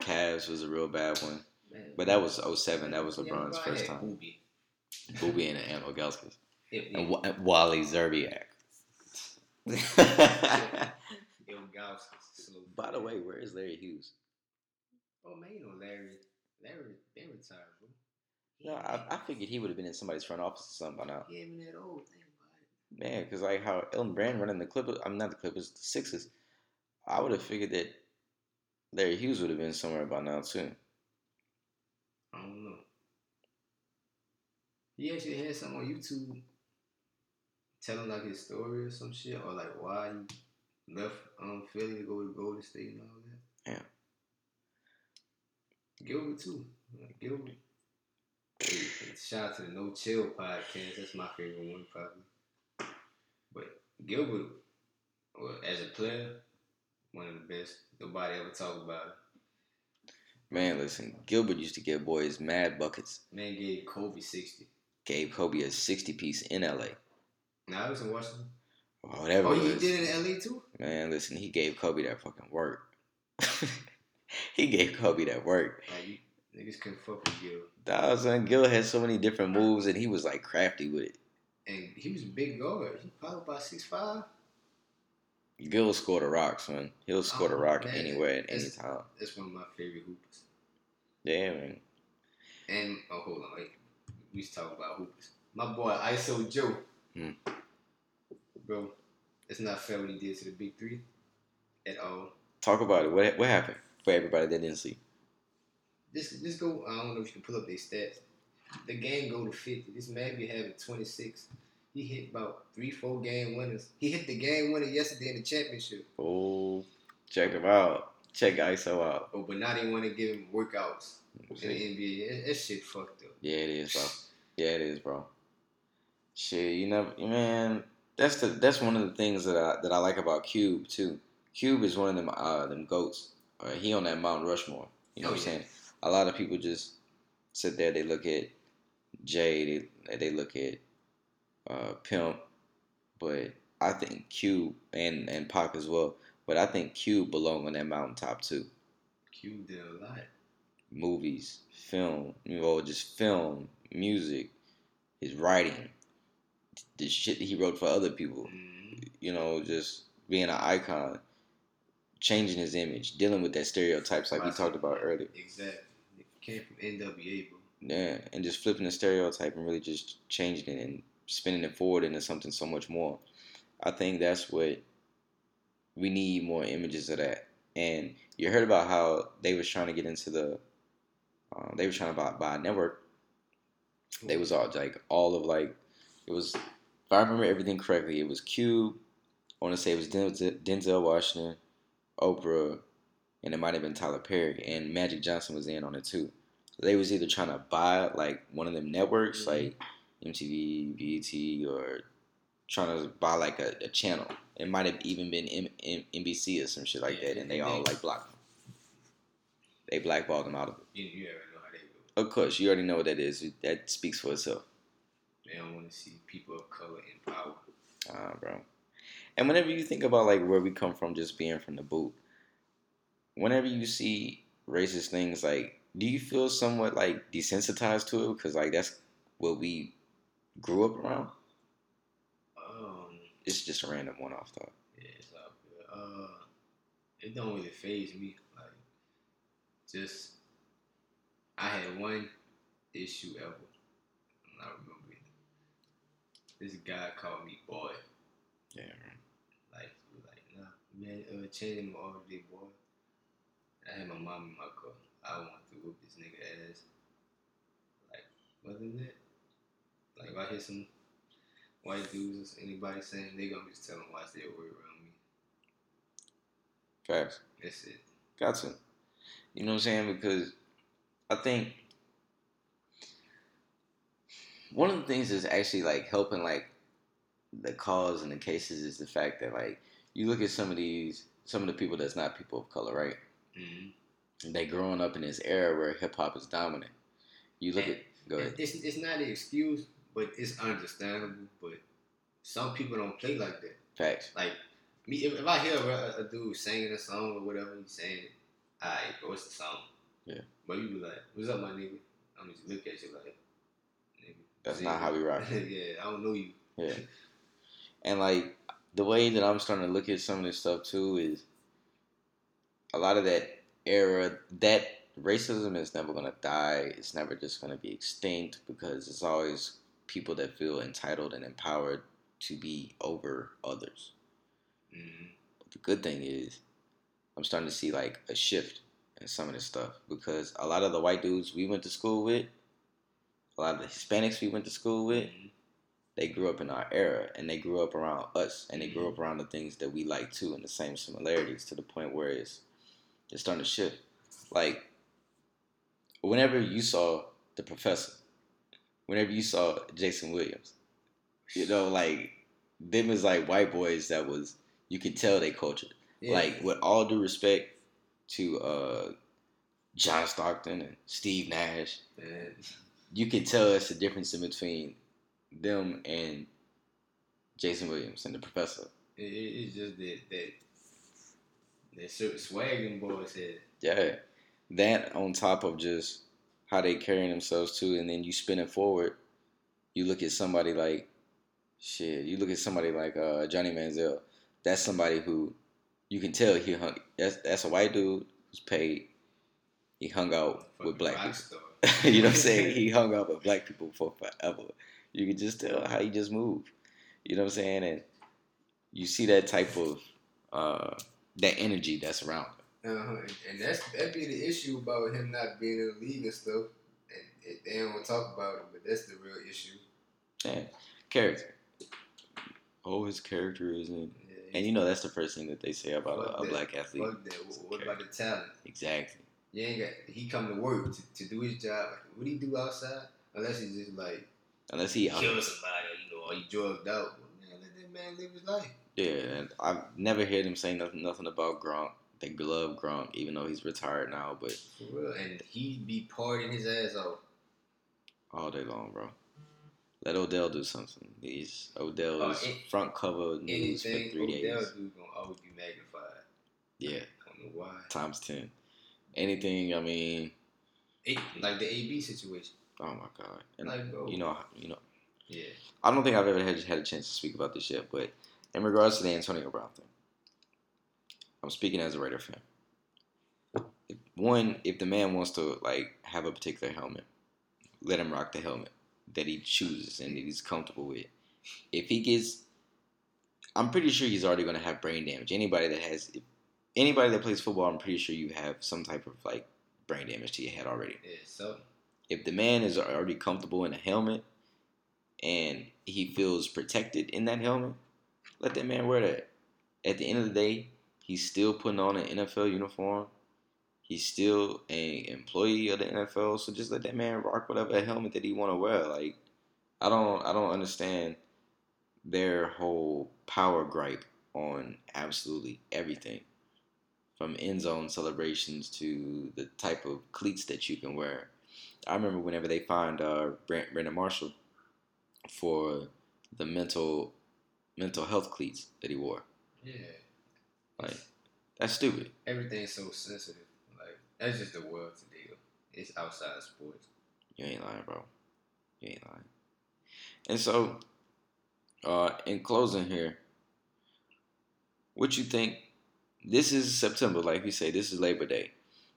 Speaker 1: Cavs was a real bad one.
Speaker 2: Man,
Speaker 1: But that was 07. That was LeBron's
Speaker 2: LeBron
Speaker 1: first time.
Speaker 2: Boobie.
Speaker 1: Boobie and Ant Ilgauskas.
Speaker 2: Yeah, yeah.
Speaker 1: And Wa- Wally Szczerbiak.
Speaker 2: Ilgauskas, slow.
Speaker 1: By the way, where is Larry Hughes?
Speaker 2: oh man, you know Larry, Larry, they retired, bro.
Speaker 1: No, I, I figured he would have been in somebody's front office or something by now.
Speaker 2: He ain't that old. Think about it.
Speaker 1: Man, because like how Elton Brand running the Clippers, I'm not the Clippers, the Sixers. I would have figured that Larry Hughes would have been somewhere by now too.
Speaker 2: I don't know. He actually had something on YouTube telling like his story or some shit, or like why he left um Philly to go to Golden State and all that.
Speaker 1: Yeah.
Speaker 2: Gilbert too. Like Gilbert. Hey, shout out to the No Chill podcast. That's my favorite one probably. But Gilbert, well, as a player, one of the best. Nobody ever talk about it.
Speaker 1: Man, listen, Gilbert used to give boys mad buckets.
Speaker 2: Man gave Kobe sixty.
Speaker 1: Gave Kobe a 60 piece in LA.
Speaker 2: Now I was in Washington.
Speaker 1: Whatever
Speaker 2: Oh, you did it in LA too?
Speaker 1: Man, listen, he gave Kobe that fucking work. he gave Kobe that work.
Speaker 2: Like you niggas couldn't fuck with Gil.
Speaker 1: Dawg, son, Gil had so many different moves and he was like crafty with it.
Speaker 2: And he was a big guard. He probably about six five.
Speaker 1: Gil scored a rock, son. He'll score the
Speaker 2: Oh,
Speaker 1: rock
Speaker 2: man.
Speaker 1: anywhere at any time.
Speaker 2: That's one of my favorite hoopers.
Speaker 1: Yeah, man.
Speaker 2: And oh hold on, wait. We used to talk about hoopers. My boy ISO Joe.
Speaker 1: Hmm.
Speaker 2: Bro, it's not fair what he did to the big three at all.
Speaker 1: Talk about it. What what happened for everybody that didn't see?
Speaker 2: Just just go I don't know if you can pull up their stats. The game go to fifty. This man be having twenty six. He hit about three, four game winners. He hit the game winner yesterday in the championship.
Speaker 1: Oh, check him out. Check ISO out.
Speaker 2: Oh, but now they want to give him workouts in the NBA. That, that shit fucked up.
Speaker 1: Yeah, it is, bro. Yeah, it is, bro. Shit, you never, man. That's the that's one of the things that I that I like about Cube too. Cube is one of them uh them goats. Uh, he on that Mount Rushmore. You know
Speaker 2: Oh,
Speaker 1: what I'm
Speaker 2: yeah.
Speaker 1: saying? A lot of people just sit there. They look at Jay. They they look at uh, Pimp, but I think Cube and and Pac as well. But I think Cube belong on that mountaintop too.
Speaker 2: Cube did a lot.
Speaker 1: movies, film, you know, just film, music, his writing, the shit that he wrote for other people,
Speaker 2: Mhm.
Speaker 1: you know, just being an icon, changing his image, dealing with that stereotypes like we talked about earlier.
Speaker 2: Exactly. It came from NWA, bro.
Speaker 1: Yeah, and just flipping the stereotype and really just changing it and spinning it forward into something so much more. I think that's what we need more images of that. And you heard about how they was trying to get into the, uh, they were trying to buy, buy a network. They was all like all of like, it was if I remember everything correctly, it was Cube. I want to say it was Denzel, Washington, Oprah, and it might have been Tyler Perry and Magic Johnson was in on it too. So they was either trying to buy like one of them networks
Speaker 2: Mhm.
Speaker 1: like MTV, BET, or trying to buy like a, a channel. It might have even been M- M- NBC or some shit like
Speaker 2: Yeah,
Speaker 1: that, and they all like blocked them. They blackballed them out of it.
Speaker 2: You, you already know how they go.
Speaker 1: Of course, you already know what that is. That speaks for itself.
Speaker 2: They don't want to see people of color in power.
Speaker 1: Ah, bro. And whenever you think about like where we come from, just being from the boot, whenever you see racist things, like, do you feel somewhat like desensitized to it? Because like that's what we grew up around.
Speaker 2: Um,
Speaker 1: It's just a random one-off thought.
Speaker 2: yeah, it's up there. Uh, it don't really phase me. Like, just I had one issue ever. I remember. This guy called me boy.
Speaker 1: Yeah.
Speaker 2: Like, he was like, nah, man, uh, change him all day, boy. I had my mom in my car. I want to whoop this nigga ass. Like, other than that, like if I hear some white dudes, anybody saying they gonna just tell them watch their word around me.
Speaker 1: Facts.
Speaker 2: That's it.
Speaker 1: Gotcha. You know what I'm saying? Because I think one of the things that's actually like helping like the cause and the cases is the fact that like you look at some of these some of the people that's not people of color, right?
Speaker 2: Mm-hmm.
Speaker 1: They growing up in this era where hip hop is dominant. You look at go ahead.
Speaker 2: It's, it's not an excuse, but it's understandable. But some people don't play like that.
Speaker 1: Facts.
Speaker 2: Like me, if, if I hear a, a dude singing a song or whatever he's saying, alright, bro, what's the song?
Speaker 1: Yeah.
Speaker 2: But you be like, "What's up, my nigga?" I'm just look at you like.
Speaker 1: That's
Speaker 2: see
Speaker 1: not how we rock.
Speaker 2: yeah, I don't know you.
Speaker 1: Yeah. And like the way that I'm starting to look at some of this stuff too is a lot of that era that racism is never gonna die. It's never just gonna be extinct because it's always people that feel entitled and empowered to be over others.
Speaker 2: Mm-hmm.
Speaker 1: But the good thing is I'm starting to see like a shift in some of this stuff because a lot of the white dudes we went to school with, a lot of the Hispanics we went to school with, they grew up in our era and they grew up around us and they grew up around the things that we like too and the same similarities to the point where it's it's starting to shift. Like whenever you saw the professor, whenever you saw Jason Williams, you know, like them is like white boys that was you could tell they cultured.
Speaker 2: Yeah.
Speaker 1: Like with all due respect to uh John Stockton and Steve Nash,
Speaker 2: Man,
Speaker 1: you can tell it's the difference in between them and Jason Williams and the professor.
Speaker 2: it, it, it's just that that that certain swag them boys had.
Speaker 1: Yeah. That on top of just how they carrying themselves too, and then you spin it forward, you look at somebody like shit, you look at somebody like uh, Johnny Manziel. That's somebody who you can tell he hung that's that's a white dude who's paid. He hung out with black people. you know what I'm saying? He hung out with black people for forever. You can just tell how he just moved. You know what I'm saying? And you see that type of uh, that energy that's around him.
Speaker 2: Uh-huh. And, that's that be the issue about him not being in the league and stuff. And, and they don't want to talk about it, but that's the real issue.
Speaker 1: Yeah. Character. Oh, his character isn't.
Speaker 2: Yeah,
Speaker 1: And you know that's the first thing that they say about a, a black athlete.
Speaker 2: What, what about the talent?
Speaker 1: Exactly.
Speaker 2: You ain't got. He come to work to, to do his job. Like, what he do outside? Unless he's just like
Speaker 1: Unless he out.
Speaker 2: kill somebody, or, you know, or he drugged out. Man, let that man live his life.
Speaker 1: Yeah, and I've never heard him say nothing nothing about Gronk. They love Gronk, even though he's retired now, but
Speaker 2: For real. And he be partying his ass off.
Speaker 1: all day long, bro. Let Odell do something. He's Odell
Speaker 2: Oh,
Speaker 1: is
Speaker 2: an-
Speaker 1: front cover news for three
Speaker 2: Odell
Speaker 1: days.
Speaker 2: do gonna always be magnified.
Speaker 1: Yeah,
Speaker 2: I don't know why.
Speaker 1: times ten. Anything, I mean,
Speaker 2: like the AB situation.
Speaker 1: oh my god. And
Speaker 2: Like, bro.
Speaker 1: you know, you know,
Speaker 2: Yeah.
Speaker 1: I don't think I've ever had, had a chance to speak about this yet, but in regards to the Antonio Brown thing, I'm speaking as a Raider fan. If, one, if the man wants to like have a particular helmet, let him rock the helmet that he chooses and that he's comfortable with. If he gets, I'm pretty sure he's already going to have brain damage. Anybody that has, anybody that plays football, I'm pretty sure you have some type of like brain damage to your head already
Speaker 2: Yeah. So
Speaker 1: if the man is already comfortable in a helmet and he feels protected in that helmet, let that man wear that. At the end of the day, he's still putting on an NFL uniform. He's still an employee of the NFL, so just let that man rock whatever helmet that he want to wear. Like, I don't, I don't understand their whole power gripe on absolutely everything, from end zone celebrations to the type of cleats that you can wear. I remember whenever they fined uh, Brent, Brandon Marshall for the mental mental health cleats that he wore.
Speaker 2: yeah.
Speaker 1: Like that's stupid.
Speaker 2: everything's so sensitive. Like that's just the world today. It's outside of sports.
Speaker 1: You ain't lying, bro. You ain't lying. And so, uh, in closing here, what you think? This is September, like we say. This is Labor Day.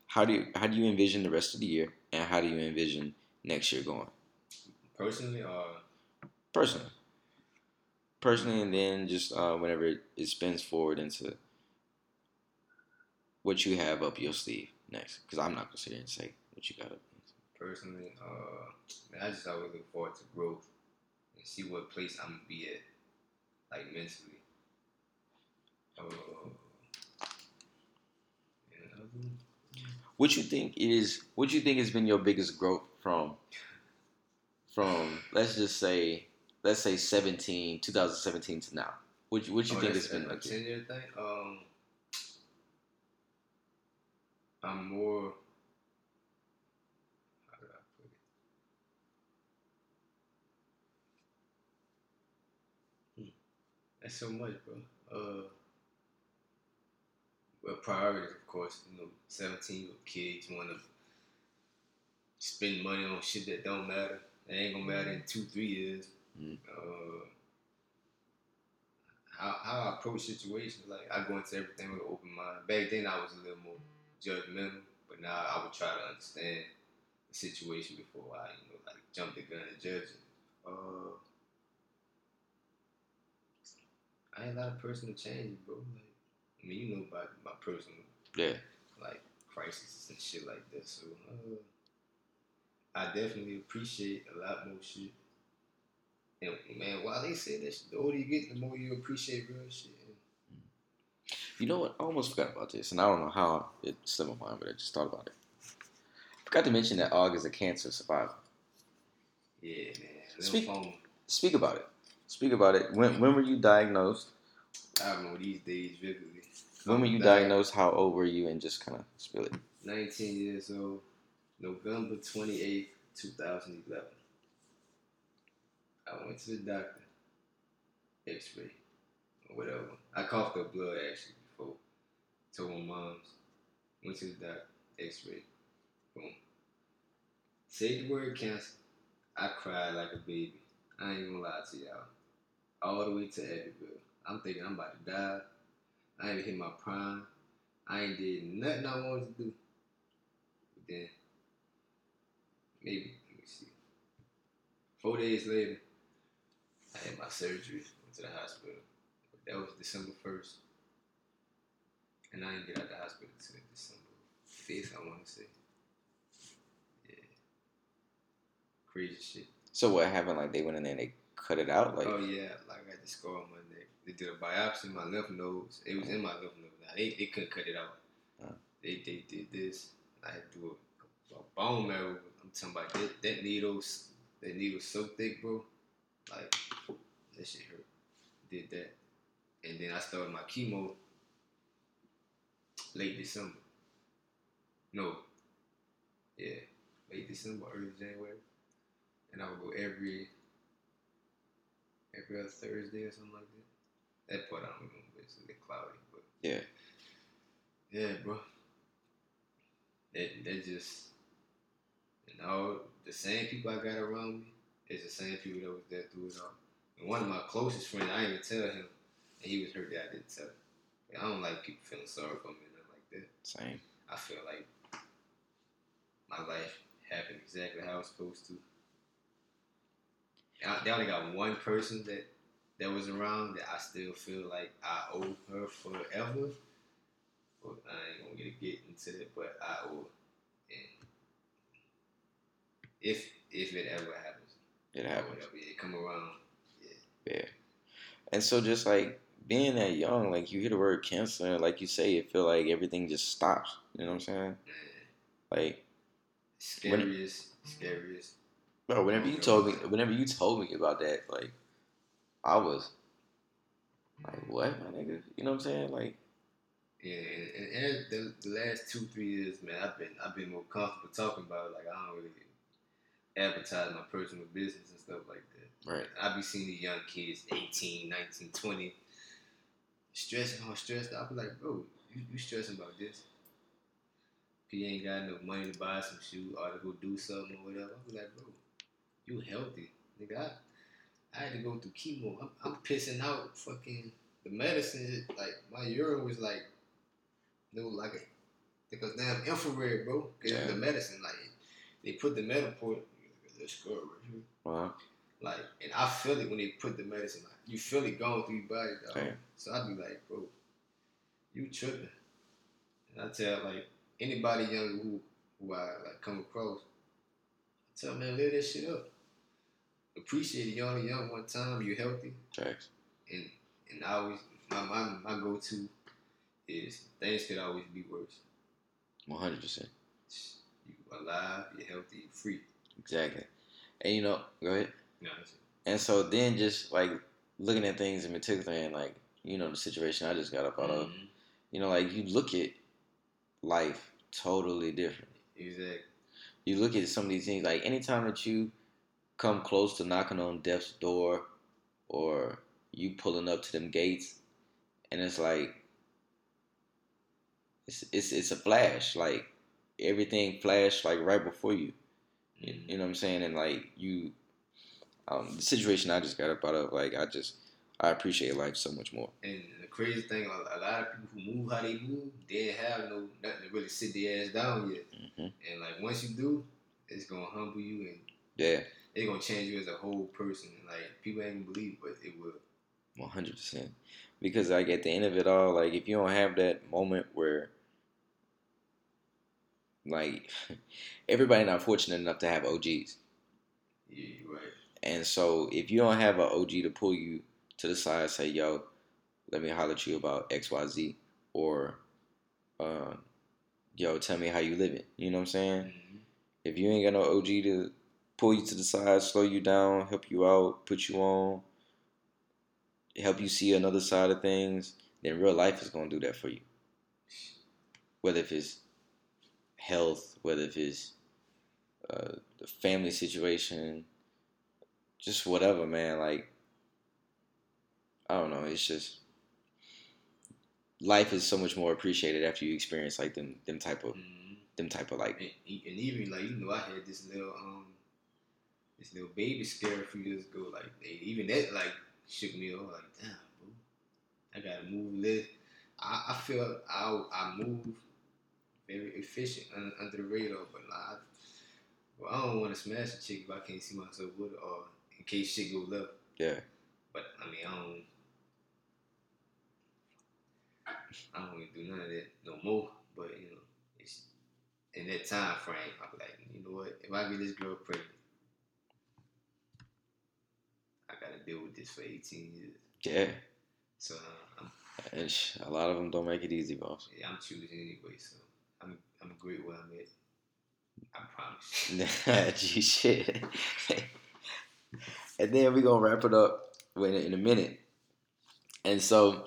Speaker 1: How do you how do you envision the rest of the year, and how do you envision next year going?
Speaker 2: Personally, uh,
Speaker 1: Personally, personally, and then just uh, whenever it, it spins forward into what you have up your sleeve next. Because I'm not gonna sit here and say what you got up.
Speaker 2: Personally, uh, man, I just always look forward to growth and see what place I'm gonna be at, like mentally. Uh,
Speaker 1: What you think is? What you think has been your biggest growth from? From let's just say, let's say 17, 2017 to now. What you, what you
Speaker 2: Oh,
Speaker 1: think has been like?
Speaker 2: ten year thing? Um, I'm more. How do I put it? Hmm. That's so much, bro. Uh, well, priorities, of course. You know, 17 with kids want to spend money on shit that don't matter. That ain't gonna matter in two, three years.
Speaker 1: Mm.
Speaker 2: Uh, how, how I approach situations, like I go into everything with an open mind. Back then, I was a little more judgmental, but now I would try to understand the situation before I, you know, like jump the gun and judge it. Uh, I ain't a lot of personal change, bro. Like, I mean, you know about my personal
Speaker 1: Yeah.
Speaker 2: like crises and shit like that. So uh, I definitely appreciate a lot more shit. And man, while they say that shit, the older you get, the more you appreciate real shit.
Speaker 1: You know what? I almost forgot about this, and I don't know how it slipped my mind, but I just thought about it. I forgot to mention that Aug is a cancer survivor.
Speaker 2: Yeah, man.
Speaker 1: Speak-. Speak about it. Speak about it. When when were you diagnosed?
Speaker 2: I don't know these days vividly.
Speaker 1: When were you
Speaker 2: Died
Speaker 1: diagnosed? How old were you? And just kind of spill it.
Speaker 2: 19 years old, November 28th, 2011. I went to the doctor, x ray, or whatever. I coughed up blood actually before. Told my moms, went to the doctor, x ray, boom. Say the word cancer. I cried like a baby. I ain't gonna lie to y'all. All the way to Abbeville. I'm thinking I'm about to die. I ain't hit my prime. I ain't did nothing I wanted to do. But then, maybe, let me see. Four days later, I had my surgery, went to the hospital. That was December 1st. And I didn't get out of the hospital until December 5th, I want to say. Yeah. Crazy shit.
Speaker 1: So what happened? Like they went in there and they cut it out. Like
Speaker 2: oh, yeah, like I got the scar on my. They did a biopsy in my lymph nodes. It was in my lymph node. Now, they, they couldn't cut it out.
Speaker 1: Uh.
Speaker 2: They, they did this. I had to do a, a bone marrow. I'm talking about that, that needle's that needle so thick, bro. Like that shit hurt. Did that, and then I started my chemo late December. No, yeah, late December, early January, and I would go every every other Thursday or something like that. That part I don't remember. It's a bit cloudy, but
Speaker 1: yeah,
Speaker 2: yeah, bro. That that just and all the same people I got around me is the same people that was there through it all. And one of my closest friends, I didn't even tell him, and he was hurt that I didn't tell. him. I don't like people feeling sorry for me and nothing like that.
Speaker 1: same.
Speaker 2: I feel like my life happened exactly how it's supposed to. I, they only got one person that that was around that I still feel like I owe her forever. But I ain't gonna get get into that, but I owe. And if if it ever happens,
Speaker 1: It
Speaker 2: whatever, it come around.
Speaker 1: Yeah. yeah. And so just like being that young, like you hear the word cancer, like you say, it feel like everything just stops. You know what I'm saying? Like,
Speaker 2: scariest, scariest.
Speaker 1: bro, whenever you told me, whenever you told me about that, like, I was like, what, my nigga? You know what I'm saying? Like,
Speaker 2: Yeah, and, and, and the, the last two three years, man, I've been I've been more comfortable talking about it. Like I don't really advertise my personal business and stuff like that.
Speaker 1: right?
Speaker 2: I be seeing these young kids, 18, 19, 20, stressing all stressed out. I be like, bro, you, you stressing about this? P ain't got enough money to buy some shoes or to go do something or whatever. I be like, bro, you healthy, nigga. I, I had to go through chemo. I'm, I'm pissing out fucking the medicine. Like my urine was like, no, like a, like a damn infrared, bro. 'Cause
Speaker 1: Yeah.
Speaker 2: the medicine, like they put the metal port. Let's go right here.
Speaker 1: Well,
Speaker 2: Like, and I feel it when they put the medicine. Like, you feel it going through your body, dog.
Speaker 1: Right.
Speaker 2: So I'd be like, bro, you tripping. And I tell like anybody young who who I like come across, I tell man, live that shit up. Appreciate it. You only young one time. You're healthy.
Speaker 1: Facts.
Speaker 2: And and I always my my, my go to is things could always be worse.
Speaker 1: One hundred percent.
Speaker 2: You alive. You're healthy. You're free.
Speaker 1: Exactly. And you know, go ahead.
Speaker 2: What
Speaker 1: And so then just like looking at things in particular and like, you know, the situation I just got up out of,
Speaker 2: Mhm.
Speaker 1: you know, like you look at life totally different.
Speaker 2: Exactly.
Speaker 1: You look at some of these things, like anytime that you come close to knocking on death's door or you pulling up to them gates and it's like it's it's it's a flash. Like everything flashed like right before you. You,
Speaker 2: Mhm.
Speaker 1: you know what I'm saying? And like you, um, the situation I just got up out of, like I just I appreciate life so much more.
Speaker 2: And the crazy thing, a, lot of people who move how they move, they didn't have no nothing to really sit their ass down yet.
Speaker 1: hmm
Speaker 2: And like once you do, it's gonna humble you and
Speaker 1: Yeah,
Speaker 2: it's gonna change you as a whole person. Like people ain't gonna believe, but it will.
Speaker 1: one hundred percent. Because like at the end of it all, like if you don't have that moment where, like, everybody not fortunate enough to have OGs,
Speaker 2: Yeah, you're right.
Speaker 1: and so if you don't have an OG to pull you to the side, say, "Yo, let me holler at you about X, Y, Z," or, uh, "Yo, tell me how you living." You know what I'm saying?
Speaker 2: Mhm.
Speaker 1: If you ain't got no OG to pull you to the side, slow you down, help you out, put you on, help you see another side of things, then real life is gonna do that for you. Whether if it's health, whether if it's uh, the family situation, just whatever, man. Like I don't know. It's just life is so much more appreciated after you experience like them them type of
Speaker 2: Mhm.
Speaker 1: them type of like
Speaker 2: And, and even like you know, I had this little um this little baby scare a few years ago. Like they, even that like shook me off. Like damn, bro, I gotta move this. I, I feel I I move very efficient un, under the radar, but like, I, well, I don't want to smash a chick if I can't see myself with her, or in case shit go left.
Speaker 1: yeah.
Speaker 2: But I mean, I don't. I don't even do none of that no more. But you know, it's in that time frame. I'm like, you know what? If I get this girl pregnant, I gotta deal with this for 18 years.
Speaker 1: Yeah.
Speaker 2: So I'm,
Speaker 1: And sh- a lot of them don't make it easy, boss.
Speaker 2: yeah, I'm choosing anyway. So I'm I'm a great where I'm at. I promise.
Speaker 1: Gee, shit. and then we're going to wrap it up in in a minute. And so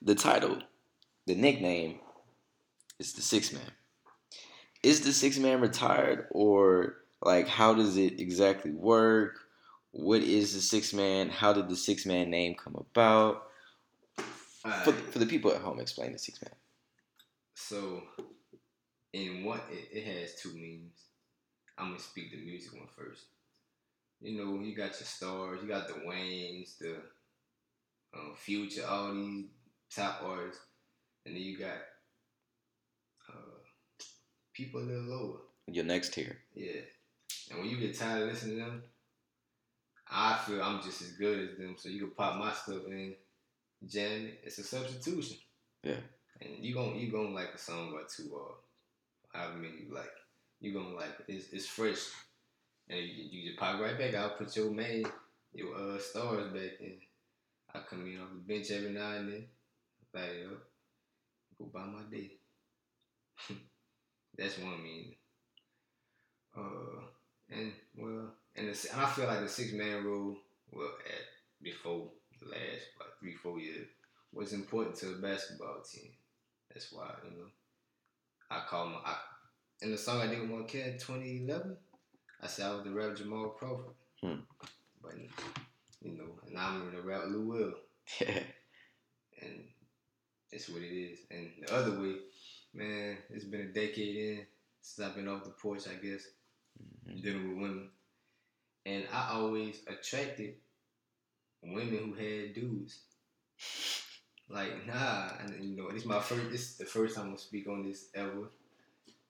Speaker 1: the title, the nickname is the Six Man. Is the Six Man retired or like how does it exactly work? What is the Six Man? How did the Six Man name come about? For, for the people at home, explain the Six Man.
Speaker 2: So, in what it, it has two meanings. I'm gonna speak the music one first. You know, you got your stars, you got the Waynes, the um, Future, all these top artists, and then you got uh, people a little lower.
Speaker 1: Your next tier.
Speaker 2: Yeah, and when you get tired of listening to them, I feel I'm just as good as them. So you can pop my stuff in, jam it. It's a substitution.
Speaker 1: Yeah.
Speaker 2: And you gon' you gonna like a song or two or however many you like. You gonna like it. it's it's fresh, and you, you just pop right back out. Put your main your uh stars back in. I come in off the bench every now and then, light it up, go by my day. That's one meaning. Uh, and well, and, the, and I feel like the six man rule, well, at before the last like three four years, was important to the basketball team. That's why you know I call my I, in the song I did with my kid 2011. I said I was the rap Jamal Crawford,
Speaker 1: Hmm.
Speaker 2: but you know, and I'm in the rap Lou Will, Yeah, and it's what it is. And the other way, man, it's been a decade in since I've been off the porch, I guess,
Speaker 1: Mhm.
Speaker 2: dealing with women. And I always attracted women who had dudes. Like, nah, and you know, this my first this is the first time I'm gonna speak on this ever.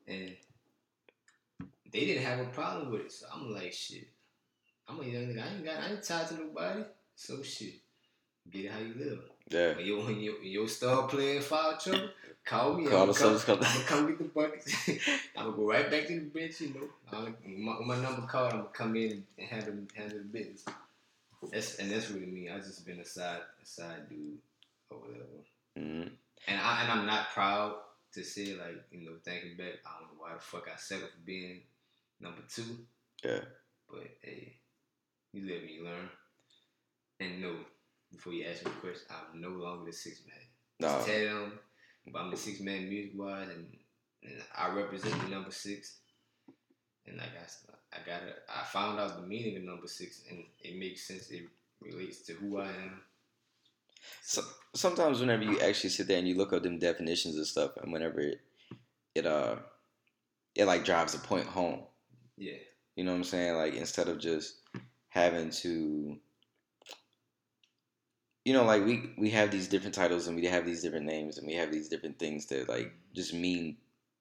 Speaker 2: And they didn't have a problem with it. So I'm like, shit. I'm a young nigga. I ain't got. I ain't tied to nobody. So shit. Get it how you live.
Speaker 1: Yeah.
Speaker 2: When you when you when your star playing foul trouble, call me.
Speaker 1: Call
Speaker 2: I'm
Speaker 1: the
Speaker 2: gonna come, I'm gonna come get the buckets. I'm gonna go right back to the bench. You know, I'm, my, my number called. I'm gonna come in and handle handle the business. That's and that's really me. I just been a side a side dude or whatever.
Speaker 1: hmm
Speaker 2: And I and I'm not proud to say like you know thinking back. I don't know why the fuck I settled for being number two.
Speaker 1: Yeah.
Speaker 2: But hey, you live and you learn. And no, before you ask me the question, I'm no longer the six man.
Speaker 1: No.
Speaker 2: Just tell them, but I'm the six man music wise, and, and I represent the number six. And like I, I got. I found out the meaning of number six, and it makes sense. It relates to who I am.
Speaker 1: So, sometimes whenever you actually sit there and you look up them definitions and stuff, and whenever it, it uh, it like drives a point home.
Speaker 2: Yeah,
Speaker 1: You know what I'm saying? Like instead of just having to, you know, like we we have these different titles and we have these different names and we have these different things that like just mean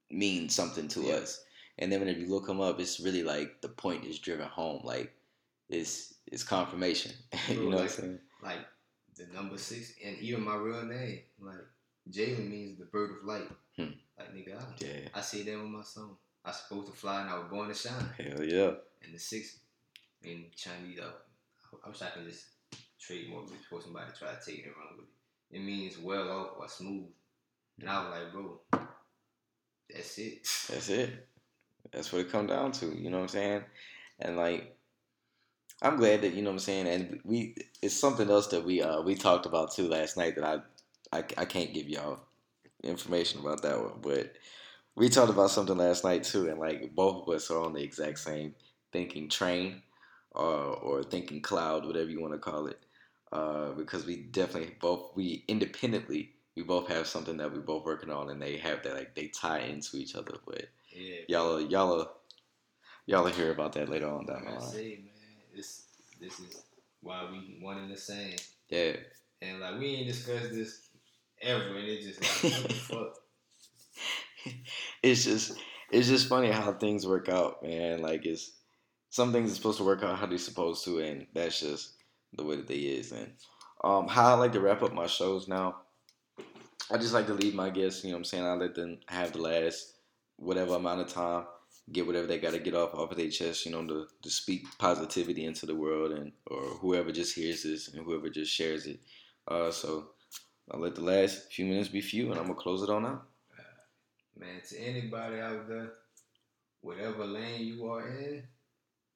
Speaker 1: mean something to
Speaker 2: Yeah.
Speaker 1: us. And then when you look them up, it's really like the point is driven home. Like it's it's confirmation. you know what I'm
Speaker 2: Like-
Speaker 1: saying?
Speaker 2: like the number six, and even my real name, like Jalen means the bird of light.
Speaker 1: Hmm.
Speaker 2: Like nigga, I,
Speaker 1: Yeah.
Speaker 2: I say that on my song. I supposed to fly and I was born to shine.
Speaker 1: Hell yeah.
Speaker 2: And the six in Chinese, uh, I wish I could just trademark before somebody try to take it run with it. It means well off or smooth. And I was like, bro, that's it.
Speaker 1: That's it. That's what it come down to. You know what I'm saying? And like, I'm glad that you know what I'm saying. And we, it's something else that we uh we talked about too last night that I I, I can't give y'all information about that one, but we talked about something last night too, and like both of us are on the exact same thinking train, uh, or thinking cloud, whatever you want to call it, uh, because we definitely both we independently we both have something that we're both working on, and they have that like they tie into each other, but
Speaker 2: Yeah.
Speaker 1: y'all are, y'all are, y'all will hear about that later on down the
Speaker 2: I
Speaker 1: line.
Speaker 2: say, man, this this is why we one and the same.
Speaker 1: Yeah,
Speaker 2: And like we ain't discussed this ever, and it just like what the fuck.
Speaker 1: it's just it's just funny how things work out, man. Like it's some things are supposed to work out how they're supposed to, and that's just the way that they is. And um, how I like to wrap up my shows now, I just like to leave my guests. You know what I'm saying? I let them have the last whatever amount of time, get whatever they got to get off off of their chest. You know, to to speak positivity into the world, and or whoever just hears this and whoever just shares it. Uh, so I'll let the last few minutes be few, and I'm gonna close it on out.
Speaker 2: Man, to anybody out there, whatever lane you are in,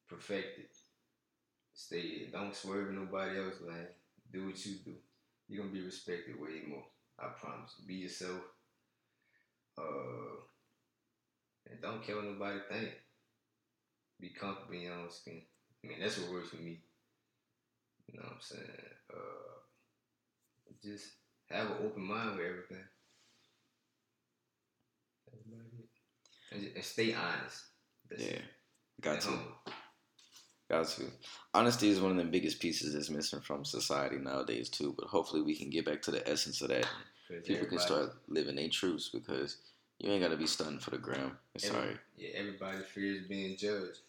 Speaker 2: perfect it. Stay it. Don't swerve nobody else's lane. Do what you do. You're gonna be respected way more. I promise. Be yourself. Uh and don't care what nobody think. Be comfortable in your own skin. I mean that's what works for me. You know what I'm saying? Uh just have an open mind with everything. That's about it. And, ju- and stay honest. That's
Speaker 1: Yeah, got to.
Speaker 2: humble.
Speaker 1: Got to. Honesty is one of the biggest pieces that's missing from society nowadays too. But hopefully we can get back to the essence of that. People can start living their truths because you ain't gotta be stunting for the gram.
Speaker 2: every-
Speaker 1: Sorry,
Speaker 2: Yeah, everybody fears being judged.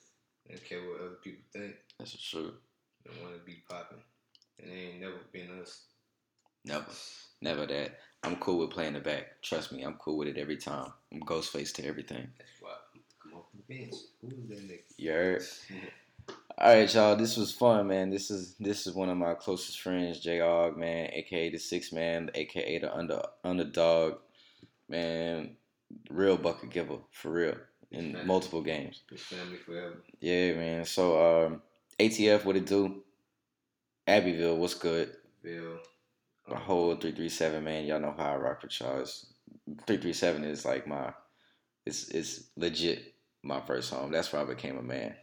Speaker 2: They don't care what other people think.
Speaker 1: that's truth.
Speaker 2: They want to be popping. And they ain't never been us.
Speaker 1: Never, never that. I'm cool with playing the back. Trust me, I'm cool with it every time. I'm ghost face to everything.
Speaker 2: That's why off the bench. Who is that nigga?
Speaker 1: You? All right, y'all. This was fun, man. This is this is one of my closest friends, J. Aug, man, aka the six man, aka the under Underdaug, man. Real bucket giver for real in
Speaker 2: Family.
Speaker 1: multiple games.
Speaker 2: His family forever.
Speaker 1: Yeah, man. So um, ATF, what it do? Abbeville, what's good?
Speaker 2: Bill.
Speaker 1: The whole three three seven, man. Y'all know how I rock with y'all. Three three seven is like my, it's it's legit my first home. That's where I became a man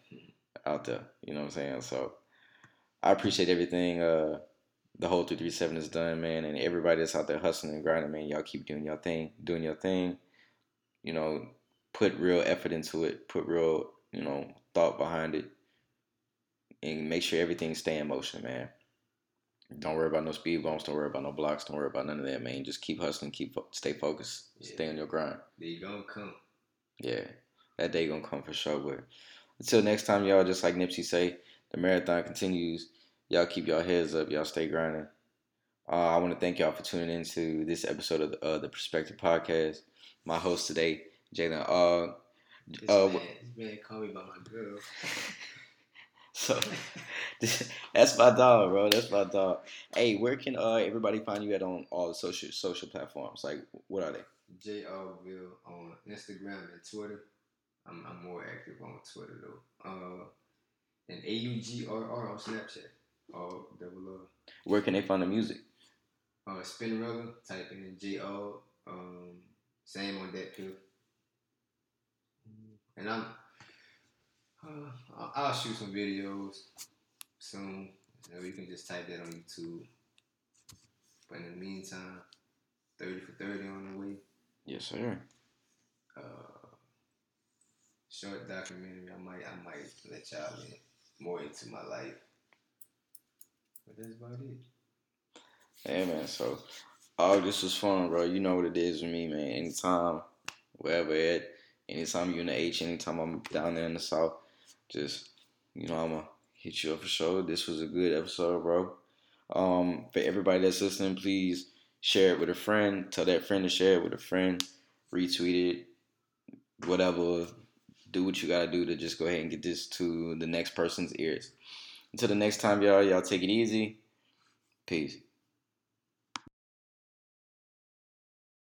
Speaker 1: out there. You know what I'm saying? So I appreciate everything. Uh, the whole three three seven is done, man, and everybody that's out there hustling and grinding, man. Y'all keep doing your thing, doing your thing. You know, put real effort into it. Put real, you know, thought behind it, and make sure everything stay in motion, man. Don't worry about no speed bumps. Don't worry about no blocks. Don't worry about none of that, man. Just keep hustling. Keep fo- stay focused.
Speaker 2: Yeah.
Speaker 1: Stay on your grind.
Speaker 2: They gonna come.
Speaker 1: Yeah, that day gonna come for sure. But until next time, y'all. Just like Nipsey say, The marathon continues. Y'all keep y'all heads up. Y'all stay grinding. Uh, I want to thank y'all for tuning in to this episode of the, uh, the Perspective Podcast. My host today, Jalen. Uh,
Speaker 2: This,
Speaker 1: uh,
Speaker 2: man, this man called me by my girl.
Speaker 1: so that's my dog, bro. That's my dog. Hey, where can uh everybody find you at on all the social social platforms? Like, what are they?
Speaker 2: JayAugville on Instagram and Twitter. I'm, I'm more active on Twitter though. Uh, and A U G R R on Snapchat. All double R.
Speaker 1: Where can they find the music?
Speaker 2: Uh, Spinrilla, type in J Aug. Um, same on that too. And I'm, uh, I'll, I'll shoot some videos soon. So you can just type that on YouTube. But in the meantime, 30 for 30 on the way.
Speaker 1: Yes, sir.
Speaker 2: Uh, short documentary. I might, I might let y'all in more into my life. But that's about it.
Speaker 1: Hey man, so oh, this was fun, bro. You know what it is with me, man. Anytime, wherever at, anytime you in the H, anytime I'm down there in the South, just you know I'ma hit you up for sure. This was a good episode, bro. Um, for everybody that's listening, please share it with a friend. Tell that friend to share it with a friend. Retweet it, whatever. Do what you gotta do to just go ahead and get this to the next person's ears. Until the next time, y'all. Y'all take it easy. Peace.